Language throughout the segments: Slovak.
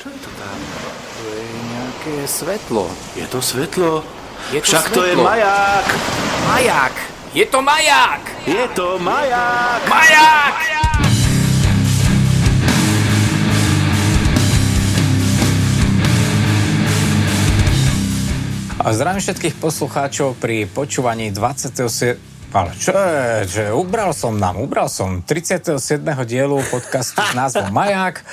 Čo je to tam? To je nejaké svetlo. Je to svetlo? Je to Však to je svetlo. maják! Maják! Je to maják! Je to maják! Maják! A zdravím všetkých poslucháčov pri počúvaní 27. Ale čo je, že ubral som nám, ubral som 37. dielu podcastu s názvom Maják.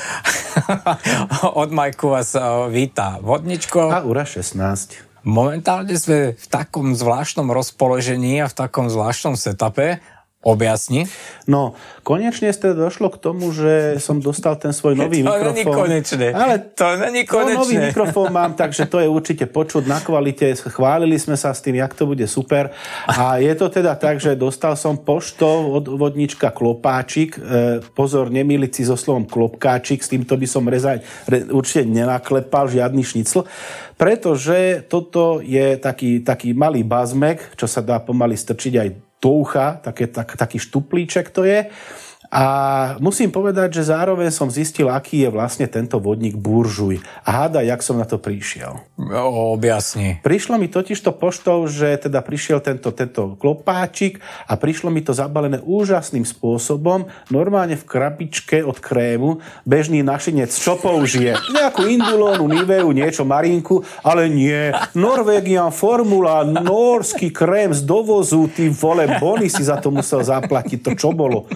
Od Majku vás eh, víta Vodničko. A Ura 16. Momentálne sme v takom zvláštnom rozpoložení a v takom zvláštnom setupe. Objasni. No, konečne ste došlo k tomu, že som dostal ten svoj nový To mikrofón. není konečné. Ale To není No, nový konečné. mikrofón mám, takže to je určite počuť na kvalite. Chválili sme sa s tým, jak to bude super. A je to teda tak, že dostal som poštou od vodnička klopáčik. E, pozor, nemýliť si so slovom klopkáčik, s týmto by som rezať, re, určite nenaklepal žiadny šnicl. Pretože toto je taký, taký malý bazmek, čo sa dá pomaly strčiť aj do ucha, také, tak, taký štuplíček to je. A musím povedať, že zároveň som zistil, aký je vlastne tento vodník buržuj. A háda, jak som na to prišiel. O, Objasni. Prišlo mi totiž to poštou, že teda prišiel tento, tento klopáčik a prišlo mi to zabalené úžasným spôsobom, normálne v krabičke od krému, bežný našinec, čo použije? Nejakú indulónu, niveu, niečo, marinku, ale nie. Norwegian Formula, norský krém z dovozu, ty vole, bony si za to musel zaplatiť, to čo bolo?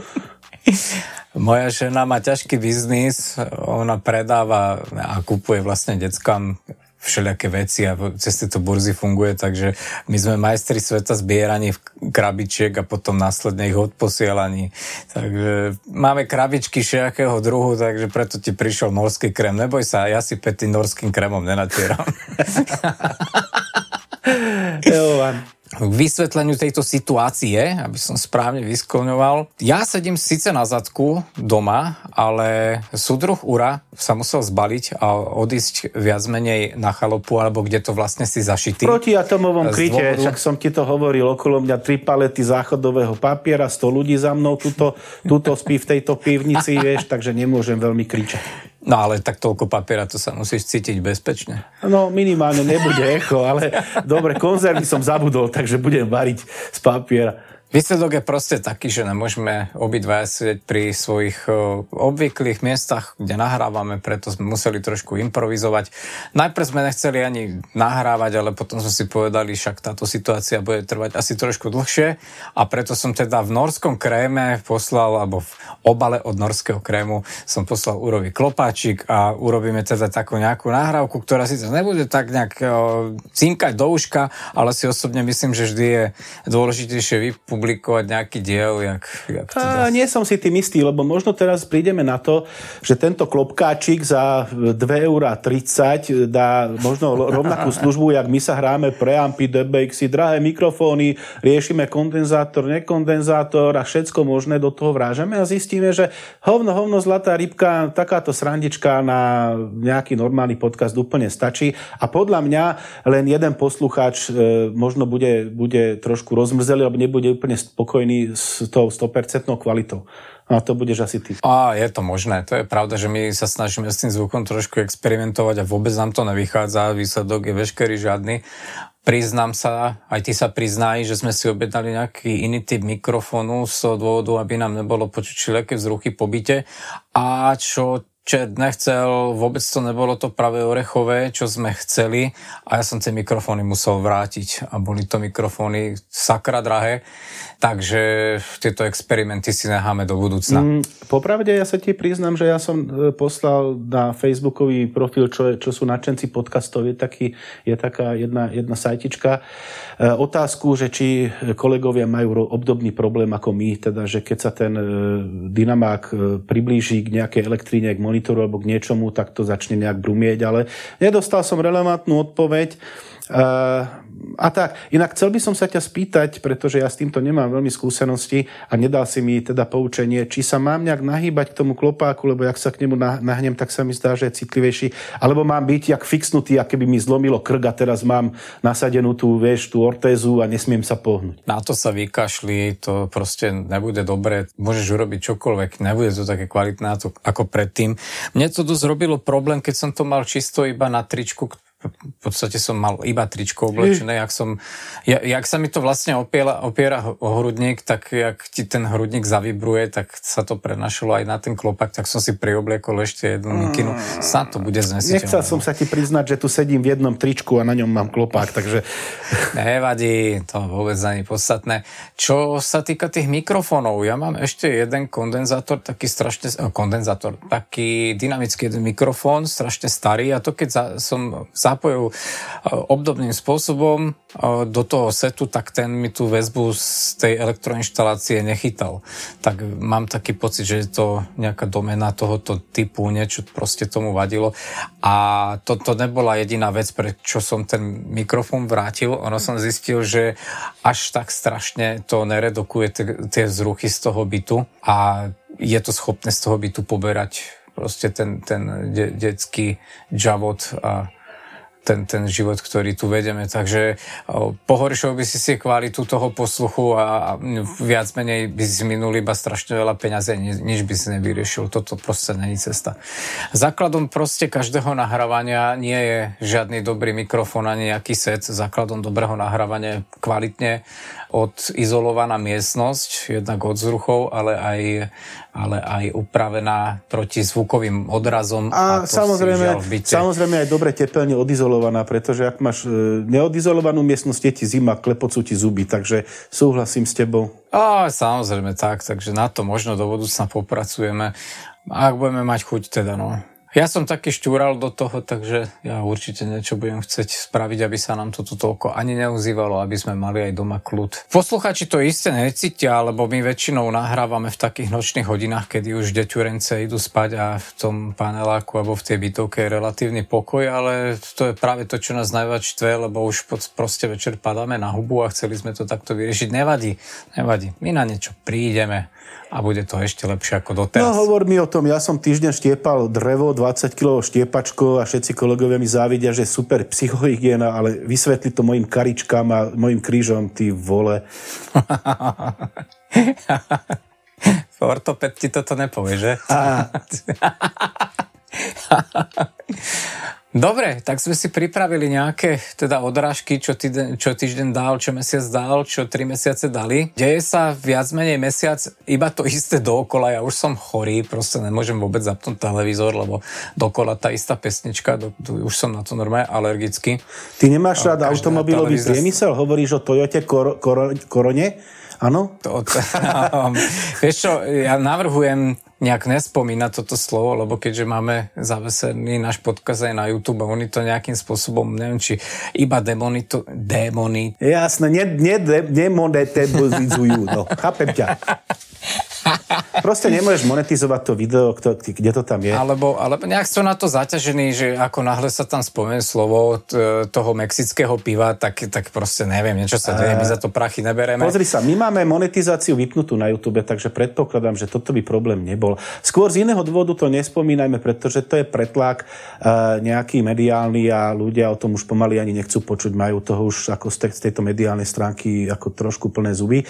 Moja žena má ťažký biznis, ona predáva a kupuje vlastne deckám všelijaké veci a cez tieto burzy funguje, takže my sme majstri sveta zbieraní krabičiek a potom následne ich odposielaní. Takže máme krabičky všelijakého druhu, takže preto ti prišiel norský krém. Neboj sa, ja si pety norským krémom nenatieram. Jovan. K vysvetleniu tejto situácie, aby som správne vyskloňoval. Ja sedím síce na zadku doma, ale súdruh Ura sa musel zbaliť a odísť viac menej na chalopu, alebo kde to vlastne si zašitý. Proti atomovom kryte, dôvodu- však som ti to hovoril, okolo mňa tri palety záchodového papiera, 100 ľudí za mnou, tuto, tuto spí v tejto pivnici, vieš, takže nemôžem veľmi kričať. No ale tak toľko papiera, to sa musíš cítiť bezpečne. No minimálne nebude echo, ale dobre, konzervy som zabudol, takže budem variť z papiera. Výsledok je proste taký, že nemôžeme obidvaja sedieť pri svojich o, obvyklých miestach, kde nahrávame, preto sme museli trošku improvizovať. Najprv sme nechceli ani nahrávať, ale potom sme si povedali, však táto situácia bude trvať asi trošku dlhšie a preto som teda v norskom kréme poslal, alebo v obale od norského krému som poslal Urovi klopáčik a urobíme teda takú nejakú nahrávku, ktorá síce nebude tak nejak o, cinkať do uška, ale si osobne myslím, že vždy je dôležitejšie vypublikovať nejaký diel, jak, jak A teda... nie som si tým istý, lebo možno teraz prídeme na to, že tento klopkáčik za 2,30 eur dá možno rovnakú službu, jak my sa hráme preampy, DBXy, drahé mikrofóny, riešime kondenzátor, nekondenzátor a všetko možné do toho vrážame a zistíme, že hovno, hovno, zlatá rybka, takáto srandička na nejaký normálny podcast úplne stačí. A podľa mňa len jeden poslucháč e, možno bude, bude trošku rozmrzelý, alebo nebude úplne spokojný s tou 100% kvalitou. A to budeš asi ty. A je to možné, to je pravda, že my sa snažíme s tým zvukom trošku experimentovať a vôbec nám to nevychádza, výsledok je veškerý žiadny. Priznám sa, aj ty sa priznaj, že sme si objednali nejaký iný typ mikrofónu z dôvodu, aby nám nebolo počuť všelijaké vzruchy po byte. A čo Čet nechcel, vôbec to nebolo to pravé orechové, čo sme chceli. A ja som tie mikrofóny musel vrátiť. A boli to mikrofóny sakra drahé, takže tieto experimenty si necháme do budúcna. Mm, popravde ja sa ti priznám, že ja som e, poslal na facebookový profil, čo, čo sú nadšenci podcastov, je, taký, je taká jedna, jedna sajtička, e, otázku, že či kolegovia majú obdobný problém ako my, teda, že keď sa ten e, dynamák e, priblíži k nejakej elektríne, k monitoru alebo k niečomu, tak to začne nejak brumieť, ale nedostal som relevantnú odpoveď. Uh, a tak, inak chcel by som sa ťa spýtať, pretože ja s týmto nemám veľmi skúsenosti a nedal si mi teda poučenie, či sa mám nejak nahýbať k tomu klopáku, lebo jak sa k nemu nahnem, tak sa mi zdá, že je citlivejší, alebo mám byť jak fixnutý, aké by mi zlomilo krk a teraz mám nasadenú tú, vieš, tú ortézu a nesmiem sa pohnúť. Na to sa vykašli, to proste nebude dobre, môžeš urobiť čokoľvek, nebude to také kvalitné ako predtým. Mne to dosť robilo problém, keď som to mal čisto iba na tričku, v podstate som mal iba tričko oblečené, jak, som, ja, jak sa mi to vlastne opiera, opiera o hrudník, tak jak ti ten hrudník zavibruje, tak sa to prenašalo aj na ten klopak, tak som si priobliekol ešte jednu mikinu. Sa to bude znesiteľné. Nechcel som sa ti priznať, že tu sedím v jednom tričku a na ňom mám klopák, takže... Nevadí, to vôbec ani podstatné. Čo sa týka tých mikrofónov, ja mám ešte jeden kondenzátor, taký strašne... Kondenzátor, taký dynamický jeden mikrofón, strašne starý a to keď za, som za zapojil e, obdobným spôsobom e, do toho setu, tak ten mi tú väzbu z tej elektroinštalácie nechytal. Tak mám taký pocit, že je to nejaká domena tohoto typu, niečo proste tomu vadilo. A toto nebola jediná vec, prečo som ten mikrofón vrátil. Ono som zistil, že až tak strašne to neredukuje tie vzruchy z toho bytu a je to schopné z toho bytu poberať proste ten, ten de- detský javot a ten, ten život, ktorý tu vedeme. Takže pohoršil by si si kvalitu toho posluchu a, a viac menej by si minul iba strašne veľa peňazí, ni, nič by si nevyriešil. Toto proste není cesta. Základom proste každého nahrávania nie je žiadny dobrý mikrofón ani nejaký set. Základom dobrého nahrávania je kvalitne odizolovaná miestnosť, jednak od zruchov, ale aj, ale aj upravená proti zvukovým odrazom. A, a samozrejme, samozrejme aj dobre tepelne odizolovaná, pretože ak máš e, neodizolovanú miestnosť, je ti zima, klepocú ti zuby, takže súhlasím s tebou. A, samozrejme tak, takže na to možno do budúcna popracujeme. Ak budeme mať chuť teda, no. Ja som taký štúral do toho, takže ja určite niečo budem chcieť spraviť, aby sa nám toto toľko ani neuzývalo, aby sme mali aj doma kľud. Posluchači to isté necítia, lebo my väčšinou nahrávame v takých nočných hodinách, kedy už deťurence idú spať a v tom paneláku alebo v tej bytovke je relatívny pokoj, ale to je práve to, čo nás najviac štve, lebo už proste večer padáme na hubu a chceli sme to takto vyriešiť. Nevadí, nevadí. My na niečo prídeme a bude to ešte lepšie ako doteraz. No hovor mi o tom, ja som týždeň štiepal drevo, 20 kg štiepačko a všetci kolegovia mi závidia, že super psychohygiena, ale vysvetli to mojim karičkám a mojim krížom, ty vole. Ortoped ti toto nepovie, že? Dobre, tak sme si pripravili nejaké teda odrážky, čo, týden, čo týždeň dal, čo mesiac dal, čo tri mesiace dali. Deje sa viac menej mesiac iba to isté dookola. Ja už som chorý, proste nemôžem vôbec zapnúť televízor, lebo dokola tá istá pesnička, do, do, už som na to normálne alergický. Ty nemáš rád automobilový priemysel? Hovoríš o Toyote kor, kor, Korone? Áno? To, to, vieš čo, ja navrhujem nejak nespomína toto slovo, lebo keďže máme zavesený náš podkaz aj na YouTube oni to nejakým spôsobom, neviem, či iba demoni to, démoni. Jasné, ne, ne, ne, nemonetizujú, no, chápem ťa. Proste nemôžeš monetizovať to video, kde to tam je. Alebo, alebo nejak sú na to zaťažení, že ako náhle sa tam spomenie slovo t- toho mexického piva, tak, tak proste neviem, niečo sa deje, my za to prachy nebereme. Pozri sa, my máme monetizáciu vypnutú na YouTube, takže predpokladám, že toto by problém nebol. Skôr z iného dôvodu to nespomínajme, pretože to je pretlak uh, nejaký mediálny a ľudia o tom už pomaly ani nechcú počuť, majú toho už ako z tejto mediálnej stránky ako trošku plné zuby.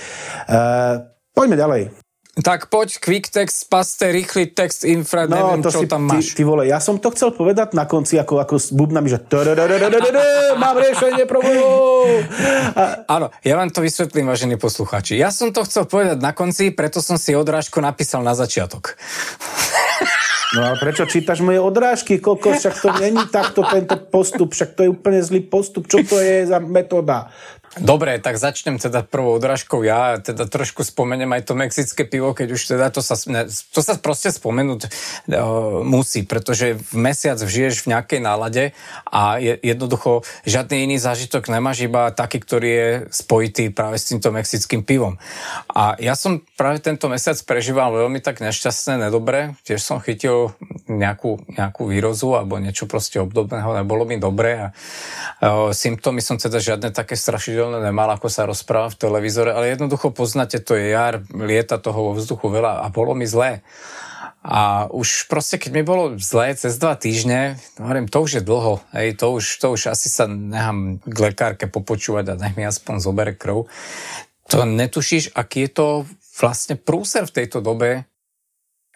Uh, poďme ďalej. Tak poď, quick text, paste, rýchly text, infra, no, neviem, to čo si, tam máš. Ty, ty vole, ja som to chcel povedať na konci, ako, ako s bubnami, že mám riešenie problémov. Áno, ja vám to vysvetlím, vážení poslucháči. Ja som to chcel povedať na konci, preto som si odrážku napísal na začiatok. No a prečo čítaš moje odrážky, koľko, však to není takto tento postup, však to je úplne zlý postup, čo to je za metóda? Dobre, tak začnem teda prvou odrážkou ja, teda trošku spomeniem aj to mexické pivo, keď už teda to sa, to sa proste spomenúť uh, musí, pretože v mesiac žiješ v nejakej nálade a je, jednoducho žiadny iný zážitok nemáš, iba taký, ktorý je spojitý práve s týmto mexickým pivom. A ja som práve tento mesiac prežíval veľmi tak nešťastné, nedobre, tiež som chytil nejakú, nejakú výrozu alebo niečo proste obdobného, nebolo mi dobre a uh, symptómy som teda žiadne také strašidelné pravidelne nemal, ako sa rozpráva v televízore, ale jednoducho poznáte, to je jar, lieta toho vo vzduchu veľa a bolo mi zlé. A už proste, keď mi bolo zlé cez dva týždne, hovorím, to už je dlho, hej, to už, to už asi sa nechám k lekárke popočúvať a nech mi aspoň zobere krv. To netušíš, aký je to vlastne prúser v tejto dobe,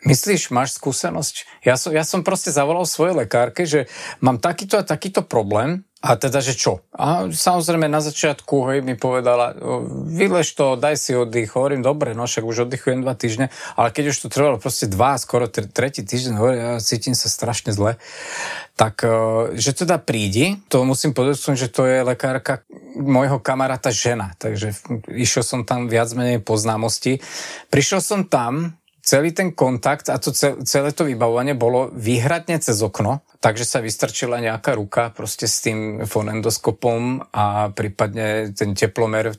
Myslíš, máš skúsenosť? Ja som, ja som proste zavolal svojej lekárke, že mám takýto a takýto problém a teda, že čo? A samozrejme na začiatku hej, mi povedala, vylež to, daj si oddych. Hovorím, dobre, no však už oddychujem dva týždne, ale keď už to trvalo proste dva, skoro tretí týždeň, hovorím, ja cítim sa strašne zle, tak e, že teda prídi, to musím povedať, že to je lekárka môjho kamaráta žena, takže išiel som tam viac menej po známosti. Prišiel som tam, celý ten kontakt a to celé to vybavovanie bolo výhradne cez okno, takže sa vystrčila nejaká ruka proste s tým fonendoskopom a prípadne ten teplomer e,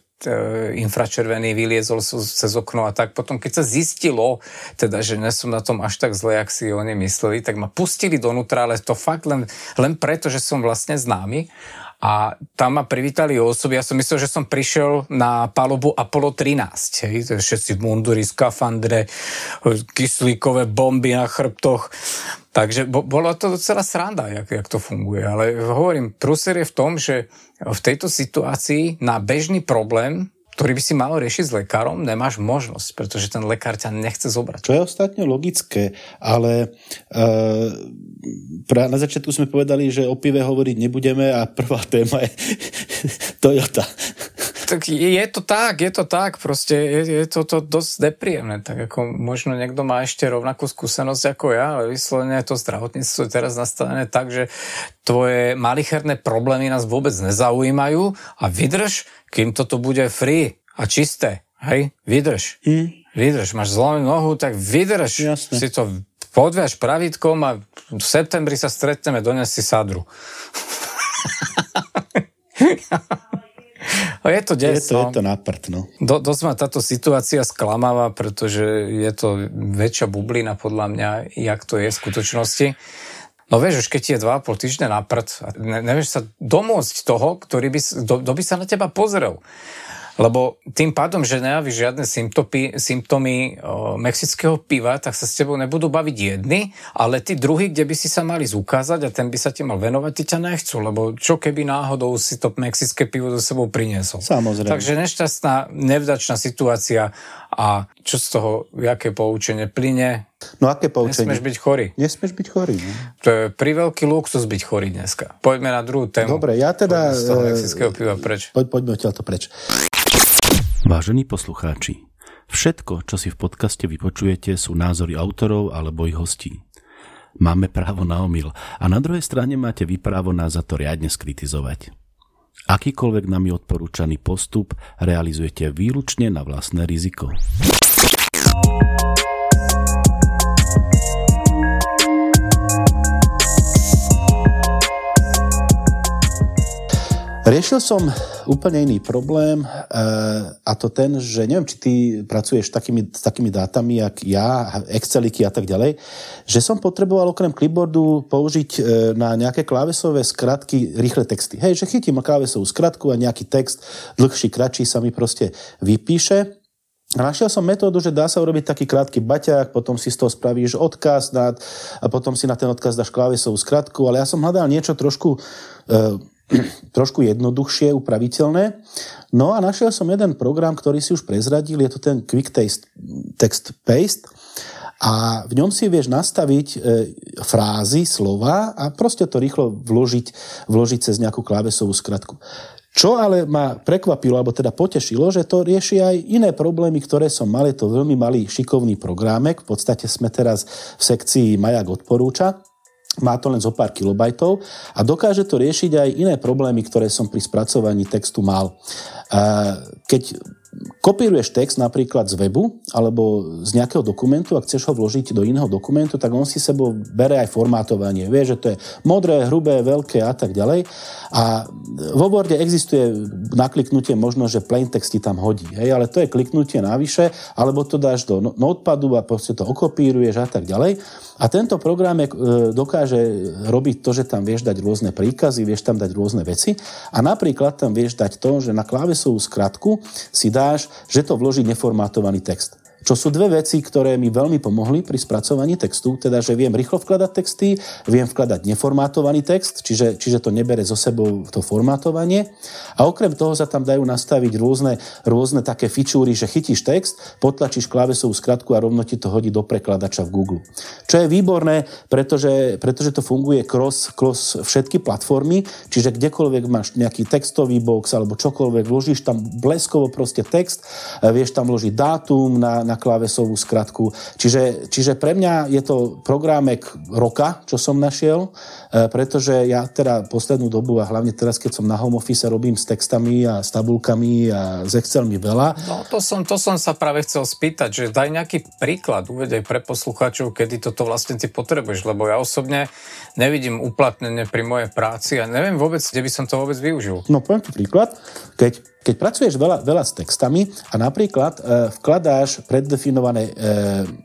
infračervený vyliezol cez okno a tak. Potom, keď sa zistilo, teda, že nie som na tom až tak zle, jak si oni mysleli, tak ma pustili donútra, ale to fakt len, len preto, že som vlastne známy a tam ma privítali osoby, ja som myslel, že som prišiel na palubu Apollo 13, hej, všetci munduri, skafandre, kyslíkové bomby na chrbtoch, takže bo, bolo to docela sranda, jak, jak to funguje, ale hovorím, prúser je v tom, že v tejto situácii na bežný problém ktorý by si mal riešiť s lekárom, nemáš možnosť, pretože ten lekár ťa nechce zobrať. Čo je ostatne logické, ale e, na začiatku sme povedali, že o pive hovoriť nebudeme a prvá téma je Toyota. Tak je to tak, je to tak, proste je, je to, to dosť nepríjemné, tak ako možno niekto má ešte rovnakú skúsenosť ako ja, ale vyslovene to zdravotníctvo je teraz nastavené tak, že tvoje malicherné problémy nás vôbec nezaujímajú a vydrž, kým toto bude free a čisté, hej, vydrž. Mm. Vydrž, máš zlomenú nohu, tak vydrž, Jasne. si to podviaž pravítkom a v septembri sa stretneme, dones si sadru. No je to des, je to, no. je to na prd, no. Do, dosť ma táto situácia sklamáva, pretože je to väčšia bublina podľa mňa, jak to je v skutočnosti. No vieš, už keď je 2,5 týždňa na prd, ne, nevieš sa domôcť toho, ktorý by, kto, kto by sa na teba pozrel. Lebo tým pádom, že nejavíš žiadne symptomy, symptomy o, mexického piva, tak sa s tebou nebudú baviť jedni, ale tí druhí, kde by si sa mali zukázať a ten by sa ti mal venovať, ty ťa nechcú, lebo čo keby náhodou si to mexické pivo do sebou priniesol. Samozrejme. Takže nešťastná, nevdačná situácia a čo z toho, aké poučenie plyne? No aké poučenie? Nesmieš byť chorý. Nesmieš byť chorý. No. To je pri veľký luxus byť chorý dneska. Poďme na druhú tému. Dobre, ja teda... Poďme z toho mexického piva preč. Poď, poďme odtiaľ to preč. Vážení poslucháči, všetko, čo si v podcaste vypočujete, sú názory autorov alebo ich hostí. Máme právo na omyl a na druhej strane máte vy právo nás za to riadne skritizovať. Akýkoľvek nami odporúčaný postup realizujete výlučne na vlastné riziko. Riešil som úplne iný problém e, a to ten, že neviem, či ty pracuješ takými, s takými dátami, jak ja, Exceliky a tak ďalej, že som potreboval okrem clipboardu použiť e, na nejaké klávesové skratky rýchle texty. Hej, že chytím klávesovú skratku a nejaký text, dlhší, kratší sa mi proste vypíše našiel som metódu, že dá sa urobiť taký krátky baťák, potom si z toho spravíš odkaz a potom si na ten odkaz dáš klávesovú skratku, ale ja som hľadal niečo trošku e, trošku jednoduchšie, upraviteľné. No a našiel som jeden program, ktorý si už prezradil, je to ten Quick Text, Paste a v ňom si vieš nastaviť e, frázy, slova a proste to rýchlo vložiť, vložiť cez nejakú klávesovú skratku. Čo ale ma prekvapilo, alebo teda potešilo, že to rieši aj iné problémy, ktoré som mal. Je to veľmi malý šikovný programek. V podstate sme teraz v sekcii Majak odporúča. Má to len zo pár kilobajtov a dokáže to riešiť aj iné problémy, ktoré som pri spracovaní textu mal. Keď kopíruješ text napríklad z webu alebo z nejakého dokumentu a chceš ho vložiť do iného dokumentu, tak on si sebou bere aj formátovanie. Vie, že to je modré, hrubé, veľké a tak ďalej. A vo Worde existuje na kliknutie možno, že plain text ti tam hodí. Hej? Ale to je kliknutie navyše, alebo to dáš do no-, notepadu a proste to okopíruješ a tak ďalej. A tento program e, dokáže robiť to, že tam vieš dať rôzne príkazy, vieš tam dať rôzne veci a napríklad tam vieš dať to, že na klávesovú skratku si dáš, že to vloží neformátovaný text čo sú dve veci, ktoré mi veľmi pomohli pri spracovaní textu, teda, že viem rýchlo vkladať texty, viem vkladať neformátovaný text, čiže, čiže to nebere so sebou to formátovanie. A okrem toho sa tam dajú nastaviť rôzne, rôzne také fičúry, že chytíš text, potlačíš klávesovú skratku a rovno ti to hodí do prekladača v Google. Čo je výborné, pretože, pretože to funguje cross, cross všetky platformy, čiže kdekoľvek máš nejaký textový box alebo čokoľvek, vložíš tam bleskovo proste text, vieš tam vložiť dátum na, na klávesovú skratku. Čiže, čiže pre mňa je to programek roka, čo som našiel, e, pretože ja teda poslednú dobu a hlavne teraz, keď som na home office, robím s textami a s tabulkami a s Excelmi veľa. No to som, to som sa práve chcel spýtať, že daj nejaký príklad, uvedej pre poslucháčov, kedy toto vlastne ty potrebuješ, lebo ja osobne nevidím uplatnenie pri mojej práci a neviem vôbec, kde by som to vôbec využil. No poviem ti príklad, keď keď pracuješ veľa, veľa s textami a napríklad e, vkladáš preddefinované e,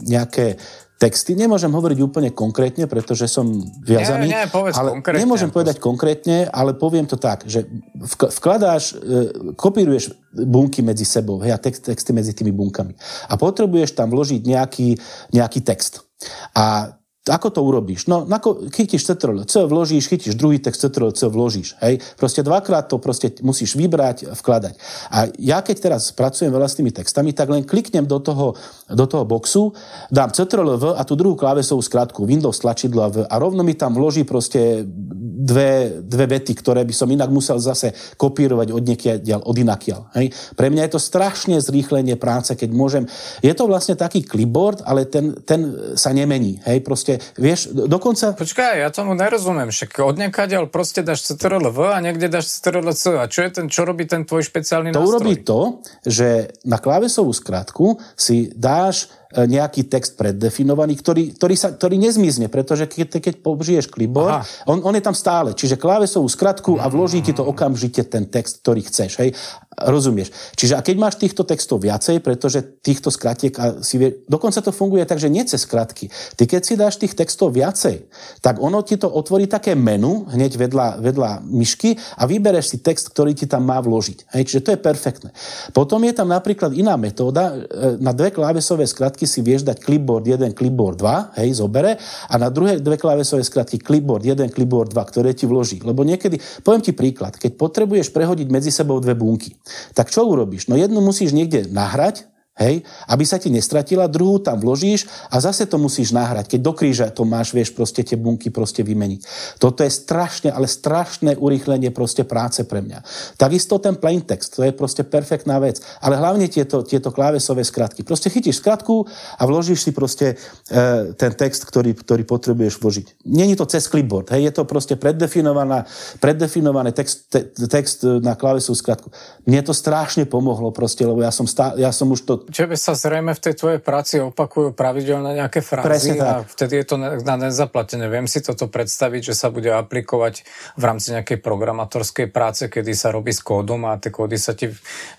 nejaké texty. Nemôžem hovoriť úplne konkrétne, pretože som viazaný. Nie, nie, povedz ale konkrétne. Nemôžem povedať konkrétne, ale poviem to tak, že vkladáš, e, kopíruješ bunky medzi sebou, hej, a text, texty medzi tými bunkami. A potrebuješ tam vložiť nejaký, nejaký text. A ako to urobíš? No, nako, chytíš Ctrl-C, vložíš, chytíš druhý text Ctrl-C, vložíš. Hej? Proste dvakrát to proste musíš vybrať, vkladať. A ja keď teraz pracujem veľa s tými textami, tak len kliknem do toho, do toho boxu, dám Ctrl-V a tú druhú klávesovú skratku, Windows tlačidlo V a rovno mi tam vloží proste dve, dve vety, ktoré by som inak musel zase kopírovať od niekiaľ, od inakiaľ. Hej? Pre mňa je to strašne zrýchlenie práce, keď môžem. Je to vlastne taký clipboard, ale ten, ten sa nemení. Hej? Proste proste, vieš, dokonca... Počkaj, ja tomu nerozumiem, však od ale proste dáš CTRL-V a niekde dáš CTRL-C. A čo, je ten, čo robí ten tvoj špeciálny to nástroj? To urobí to, že na klávesovú skratku si dáš nejaký text preddefinovaný, ktorý, ktorý, sa, ktorý nezmizne, pretože keď, keď použiješ clipboard, on, on je tam stále. Čiže klávesovú skratku a vloží ti to okamžite ten text, ktorý chceš. Hej? Rozumieš? Čiže a keď máš týchto textov viacej, pretože týchto skratiek a si vie, dokonca to funguje tak, že nie cez skratky. Ty keď si dáš tých textov viacej, tak ono ti to otvorí také menu hneď vedľa, vedľa myšky a vybereš si text, ktorý ti tam má vložiť. Hej? Čiže to je perfektné. Potom je tam napríklad iná metóda, e, na dve klávesové skratky skratky si vieš dať clipboard 1, clipboard 2, hej, zobere a na druhé dve klávesové skratky clipboard 1, clipboard 2, ktoré ti vloží. Lebo niekedy, poviem ti príklad, keď potrebuješ prehodiť medzi sebou dve bunky, tak čo urobíš? No jednu musíš niekde nahrať, Hej? Aby sa ti nestratila, druhú tam vložíš a zase to musíš nahrať. Keď do kríža to máš, vieš proste tie bunky proste vymeniť. Toto je strašne, ale strašné urýchlenie proste práce pre mňa. Takisto ten plain text, to je proste perfektná vec. Ale hlavne tieto, tieto klávesové skratky. Proste chytíš skratku a vložíš si proste e, ten text, ktorý, ktorý potrebuješ vložiť. Není to cez clipboard, hej? je to proste preddefinovaná, preddefinovaný text, te, text na klávesovú skratku. Mne to strašne pomohlo proste, lebo ja som, stá, ja som už to Tebe sa zrejme v tej tvojej práci opakujú pravidelne nejaké frázy a vtedy je to na nezaplatené. Viem si toto predstaviť, že sa bude aplikovať v rámci nejakej programátorskej práce, kedy sa robí s kódom a tie kódy sa ti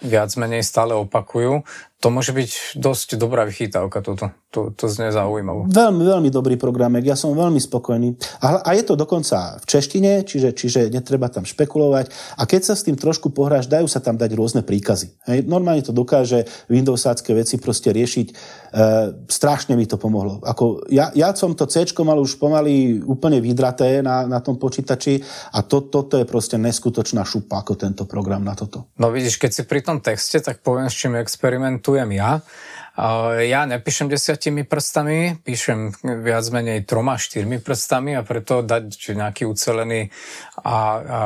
viac menej stále opakujú to môže byť dosť dobrá vychytávka toto. To, to znie zaujímavé. Veľmi, veľmi dobrý programek, ja som veľmi spokojný. A, a je to dokonca v češtine, čiže, čiže netreba tam špekulovať. A keď sa s tým trošku pohráš, dajú sa tam dať rôzne príkazy. Hej, normálne to dokáže Windowsácké veci proste riešiť. E, strašne mi to pomohlo. Ako, ja, ja som to C mal už pomaly úplne vydraté na, na tom počítači a to, toto je proste neskutočná šupa ako tento program na toto. No vidíš, keď si pri tom texte, tak poviem, s čím experimentu cestujem ja Ja nepíšem desiatimi prstami, píšem viac menej troma, štyrmi prstami a preto dať nejaký ucelený a, a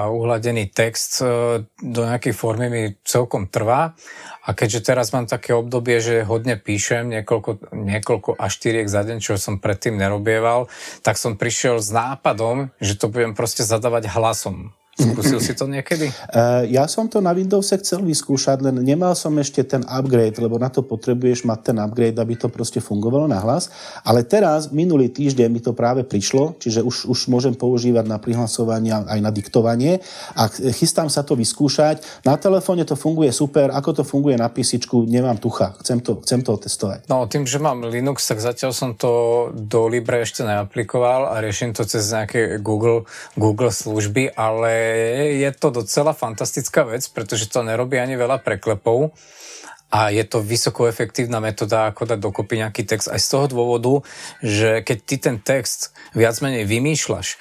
uhladený text e, do nejakej formy mi celkom trvá. A keďže teraz mám také obdobie, že hodne píšem, niekoľko, niekoľko až štyriek za deň, čo som predtým nerobieval, tak som prišiel s nápadom, že to budem proste zadávať hlasom. Skúsil si to niekedy? Uh, ja som to na Windowse chcel vyskúšať, len nemal som ešte ten upgrade, lebo na to potrebuješ mať ten upgrade, aby to proste fungovalo na hlas. Ale teraz, minulý týždeň mi to práve prišlo, čiže už, už môžem používať na prihlasovanie aj na diktovanie a chystám sa to vyskúšať. Na telefóne to funguje super, ako to funguje na písičku, nemám tucha, chcem to, chcem to testovať. No, tým, že mám Linux, tak zatiaľ som to do Libre ešte neaplikoval a riešim to cez nejaké Google, Google služby, ale je to docela fantastická vec, pretože to nerobí ani veľa preklepov a je to vysoko efektívna metóda, ako dať dokopy nejaký text aj z toho dôvodu, že keď ty ten text viac menej vymýšľaš,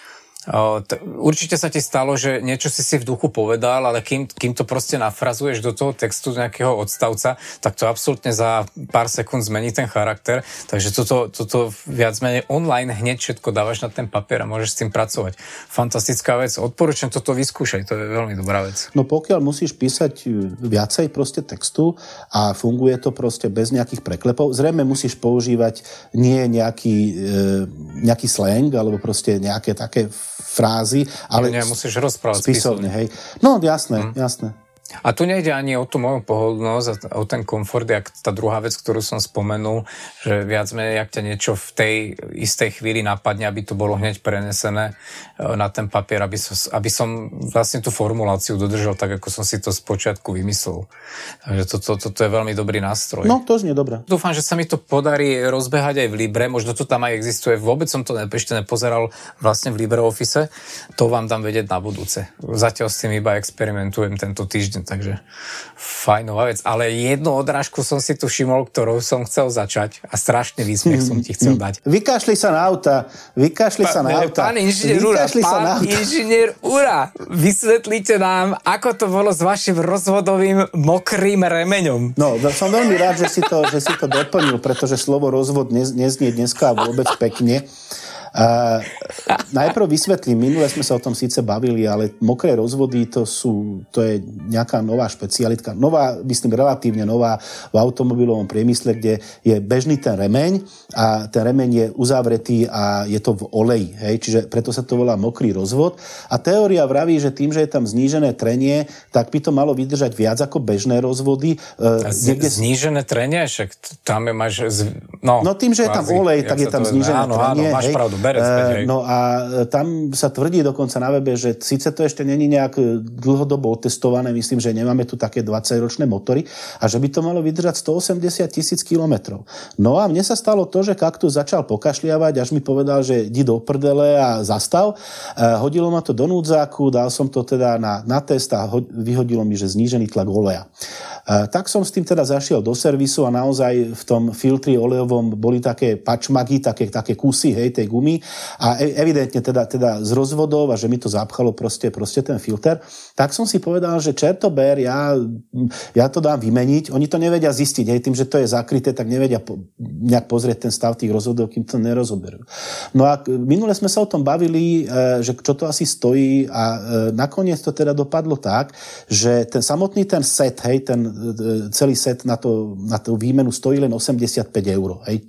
Určite sa ti stalo, že niečo si si v duchu povedal, ale kým, kým to proste nafrazuješ do toho textu nejakého odstavca, tak to absolútne za pár sekúnd zmení ten charakter. Takže toto, toto viac menej online hneď všetko dávaš na ten papier a môžeš s tým pracovať. Fantastická vec. Odporúčam toto vyskúšať, to je veľmi dobrá vec. No pokiaľ musíš písať viacej proste textu a funguje to proste bez nejakých preklepov, zrejme musíš používať nie nejaký, e, nejaký slang alebo proste nejaké také frázy, ale... Nie, musíš rozprávať spisovne. Hej. No, jasné, hmm. jasné. A tu nejde ani o tú moju pohodlnosť, o ten komfort, jak tá druhá vec, ktorú som spomenul, že viac menej, jak ťa niečo v tej istej chvíli napadne, aby to bolo hneď prenesené e, na ten papier, aby som, aby som vlastne tú formuláciu dodržal tak, ako som si to z počiatku vymyslel. Takže toto to, to, to je veľmi dobrý nástroj. No, to znie dobre. Dúfam, že sa mi to podarí rozbehať aj v Libre, možno to tam aj existuje. Vôbec som to ešte nepozeral vlastne v LibreOffice. To vám dám vedieť na budúce. Zatiaľ s tým iba experimentujem tento týždeň týždeň, takže fajnová vec. Ale jednu odrážku som si tu všimol, ktorou som chcel začať a strašne výsmiech som ti chcel dať. Vykašli sa na auta, vykašli sa na auta. Pán inžinier Ura, pán inžinier Ura, vysvetlite nám, ako to bolo s vašim rozvodovým mokrým remeňom. No, som veľmi rád, že si to, že si to doplnil, pretože slovo rozvod neznie dneska vôbec pekne. Uh, najprv vysvetlím, minule sme sa o tom síce bavili, ale mokré rozvody to sú, to je nejaká nová špecialitka, nová, myslím relatívne nová v automobilovom priemysle, kde je bežný ten remeň a ten remeň je uzavretý a je to v oleji, hej, čiže preto sa to volá mokrý rozvod. A teória vraví, že tým, že je tam znížené trenie, tak by to malo vydržať viac ako bežné rozvody. A z, niekde... Znížené trenie? Však tam je máš... Z... No, no tým, že je tam olej, tak je tam znížené áno, trenie. Áno, máš hej. pravdu berec, uh, No a tam sa tvrdí dokonca na webe, že síce to ešte není nejak dlhodobo otestované, myslím, že nemáme tu také 20-ročné motory a že by to malo vydržať 180 tisíc kilometrov. No a mne sa stalo to, že kaktus začal pokašliavať, až mi povedal, že idi do prdele a zastav. Hodilo ma to do núdzáku, dal som to teda na, na test a ho, vyhodilo mi, že znížený tlak oleja. Tak som s tým teda zašiel do servisu a naozaj v tom filtri olejovom boli také pačmagy, také, také kusy hej, tej gumy a e, evidentne teda, teda z rozvodov a že mi to zapchalo proste, proste ten filter, tak som si povedal, že čertober, ja, ja to dám vymeniť. Oni to nevedia zistiť, hej, tým, že to je zakryté, tak nevedia po, nejak pozrieť ten stav tých rozvodov, kým to nerozoberú. No a minule sme sa o tom bavili, e, že čo to asi stojí a e, nakoniec to teda dopadlo tak, že ten samotný ten set, hej, ten celý set na, to, na tú výmenu stojí len 85 eur. Hej.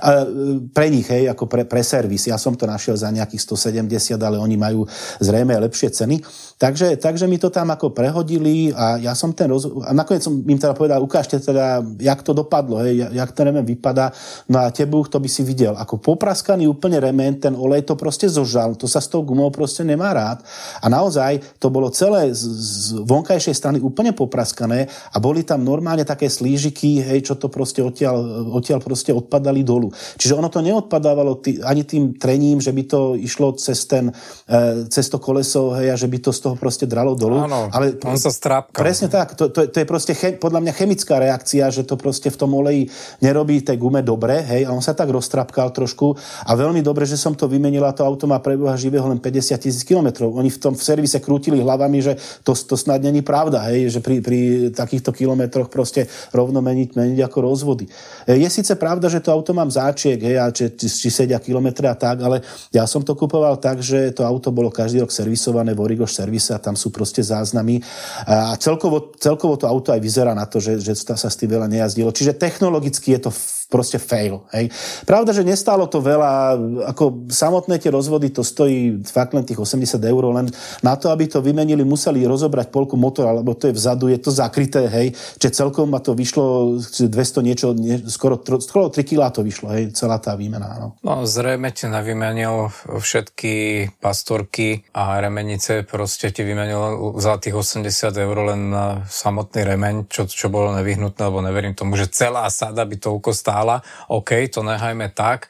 A pre nich, hej, ako pre, pre servis. Ja som to našiel za nejakých 170, ale oni majú zrejme lepšie ceny. Takže, takže mi to tam ako prehodili a ja som ten roz... A nakoniec som im teda povedal, ukážte teda, jak to dopadlo, hej, jak ten remen vypadá. No a tebuch to by si videl. Ako popraskaný úplne remen, ten olej to proste zožal. To sa s tou gumou proste nemá rád. A naozaj to bolo celé z, z vonkajšej strany úplne popraskané a boli tam normálne také slížiky, hej, čo to proste odtiaľ, odtiaľ proste odpadali dolu. Čiže ono to neodpadávalo tý, ani tým trením, že by to išlo cez, ten, e, cez to koleso, hej, a že by to z toho proste dralo dolu. Áno, ale on sa strápka. Presne tak, to, to, to je proste chem, podľa mňa chemická reakcia, že to proste v tom oleji nerobí tej gume dobre, hej, a on sa tak roztrapkal trošku a veľmi dobre, že som to vymenila, to auto má preboha živého len 50 tisíc kilometrov. Oni v tom v servise krútili hlavami, že to, to snad není pravda, hej, že pri, pri takýchto kilometroch proste rovno meniť, meniť ako rozvody. E, je síce pravda, že to auto mám záčiek, hej, a či, či sedia kilometre a tak, ale ja som to kupoval tak, že to auto bolo každý rok servisované v Origoš servise a tam sú proste záznamy. A celkovo, celkovo to auto aj vyzerá na to, že, že sa s tým veľa nejazdilo. Čiže technologicky je to proste fail. Hej. Pravda, že nestálo to veľa, ako samotné tie rozvody, to stojí fakt len tých 80 eur, len na to, aby to vymenili, museli rozobrať polku motora, lebo to je vzadu, je to zakryté, hej, čiže celkom ma to vyšlo 200 niečo, nie, skoro, skoro 3 kg to vyšlo, hej, celá tá výmena. No, no zrejme ti nevymenil všetky pastorky a remenice, proste ti vymenil za tých 80 eur len na samotný remeň, čo, čo bolo nevyhnutné, lebo neverím tomu, že celá sada by toľko stála stála. OK, to nehajme tak.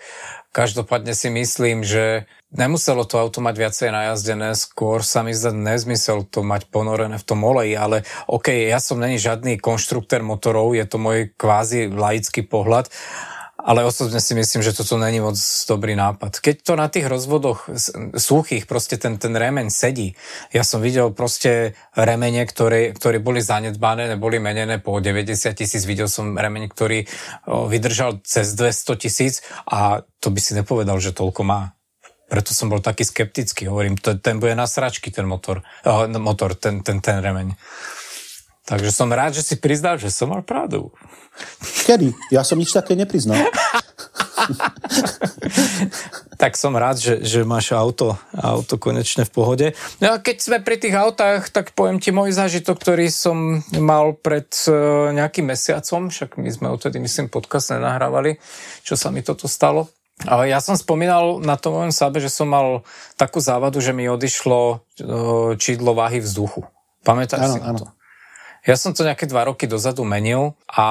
Každopádne si myslím, že nemuselo to auto mať viacej najazdené, skôr sa mi zdá nezmysel to mať ponorené v tom oleji, ale OK, ja som není žiadny konštruktér motorov, je to môj kvázi laický pohľad, ale osobne si myslím, že toto není moc dobrý nápad. Keď to na tých rozvodoch suchých proste ten, ten remeň sedí, ja som videl proste remene, ktoré, ktoré boli zanedbané, neboli menené po 90 tisíc, videl som remeň, ktorý vydržal cez 200 tisíc a to by si nepovedal, že toľko má. Preto som bol taký skeptický. Hovorím, to, ten bude na sračky, ten motor, oh, motor ten, ten, ten remeň. Takže som rád, že si priznal, že som mal pravdu. Kedy? Ja som nič také nepriznal. tak som rád, že, že máš auto, auto konečne v pohode. No a keď sme pri tých autách, tak poviem ti môj zážitok, ktorý som mal pred uh, nejakým mesiacom, však my sme odtedy, myslím, podcast nenahrávali, čo sa mi toto stalo. A ja som spomínal na tom mojom sábe, že som mal takú závadu, že mi odišlo uh, čidlo váhy vzduchu. Pamätáš ano, si ano. to? Ja som to nejaké dva roky dozadu menil a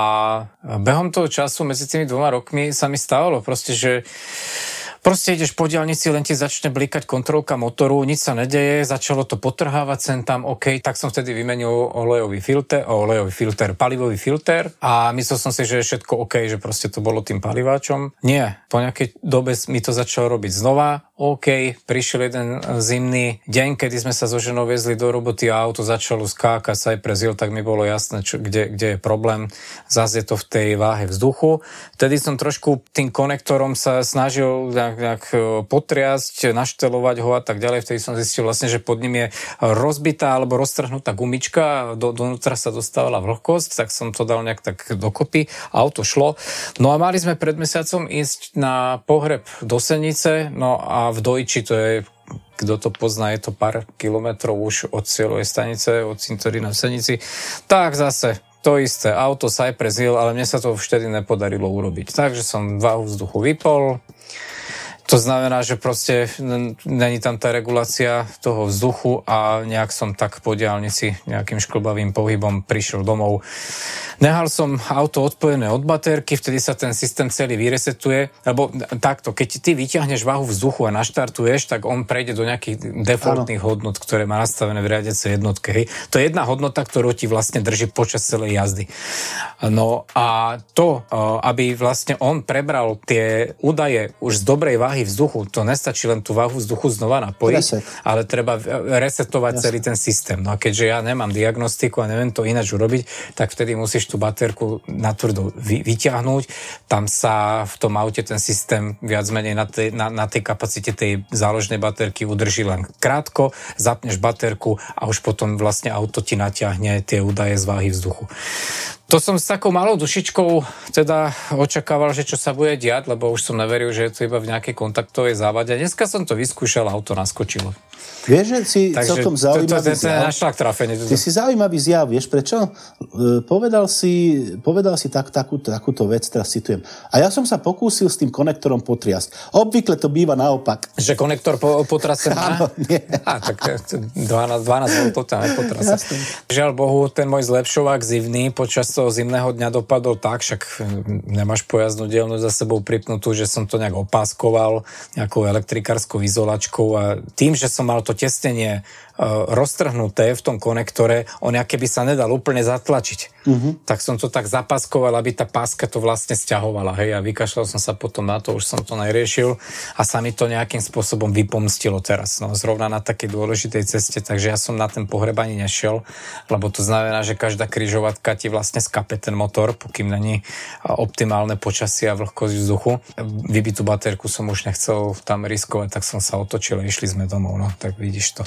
behom toho času medzi tými dvoma rokmi sa mi stávalo proste, že Proste ideš po diálnici, len ti začne blikať kontrolka motoru, nič sa nedeje, začalo to potrhávať sem tam, OK, tak som vtedy vymenil olejový filter, olejový filter, palivový filter a myslel som si, že je všetko OK, že proste to bolo tým paliváčom. Nie, po nejakej dobe mi to začalo robiť znova, OK, prišiel jeden zimný deň, kedy sme sa so ženou viezli do roboty a auto začalo skákať sa aj prezil, tak mi bolo jasné, čo, kde, kde je problém. Zase je to v tej váhe vzduchu. Vtedy som trošku tým konektorom sa snažil nejak, nejak e, potriasť, naštelovať ho a tak ďalej. Vtedy som zistil vlastne, že pod ním je rozbitá alebo roztrhnutá gumička, do, donútra sa dostávala vlhkosť, tak som to dal nejak tak dokopy, auto šlo. No a mali sme pred mesiacom ísť na pohreb do Senice, no a v Dojči to je kto to pozná, je to pár kilometrov už od cieľovej stanice, od cintorína v Senici. Tak zase to isté, auto Cypress Hill, ale mne sa to vtedy nepodarilo urobiť. Takže som váhu vzduchu vypol, to znamená, že proste není tam tá regulácia toho vzduchu a nejak som tak po diálnici nejakým šklbavým pohybom prišiel domov. Nehal som auto odpojené od baterky, vtedy sa ten systém celý vyresetuje, lebo takto, keď ty vyťahneš váhu vzduchu a naštartuješ, tak on prejde do nejakých defaultných ano. hodnot, ktoré má nastavené v riadiacej jednotke. Hej. To je jedna hodnota, ktorú ti vlastne drží počas celej jazdy. No a to, aby vlastne on prebral tie údaje už z dobrej váhy váhy vzduchu, to nestačí len tú váhu vzduchu znova napojiť, Reset. ale treba resetovať Jasne. celý ten systém. No a keďže ja nemám diagnostiku a neviem to ináč urobiť, tak vtedy musíš tú baterku natvrdo vy, vyťahnuť. Tam sa v tom aute ten systém viac menej na tej, na, na tej kapacite tej záložnej baterky udrží len krátko, zapneš baterku a už potom vlastne auto ti natiahne tie údaje z váhy vzduchu. To som s takou malou dušičkou teda očakával, že čo sa bude diať, lebo už som neveril, že je to iba v nejakej kontaktovej závade. Dneska som to vyskúšal, auto naskočilo. Vieš, že si Takže celkom zaujímavý to, to, to, to trafenie. Ty si zaujímavý zjav, vieš prečo? E, povedal si, povedal si tak, takú, takúto vec, teraz citujem. A ja som sa pokúsil s tým konektorom potriasť. Obvykle to býva naopak. Že konektor po, potrase Áno, nie. Á, tak 12, 12 volt to tam nepotrase. Žiaľ Bohu, ten môj zlepšovák zivný počas toho zimného dňa dopadol tak, však nemáš pojazdnú dielnu za sebou pripnutú, že som to nejak opáskoval nejakou elektrikárskou izolačkou a tým, že som mal to testenie E, roztrhnuté v tom konektore, on by sa nedal úplne zatlačiť. Uh-huh. Tak som to tak zapaskoval, aby tá páska to vlastne stiahovala. Hej, a vykašľal som sa potom na to, už som to neriešil a sa mi to nejakým spôsobom vypomstilo teraz. No, zrovna na takej dôležitej ceste, takže ja som na ten pohreb ani nešiel, lebo to znamená, že každá kryžovatka ti vlastne skape ten motor, pokým není optimálne počasie a vlhkosť vzduchu. Vybitú baterku som už nechcel tam riskovať, tak som sa otočil a išli sme domov. No, tak vidíš to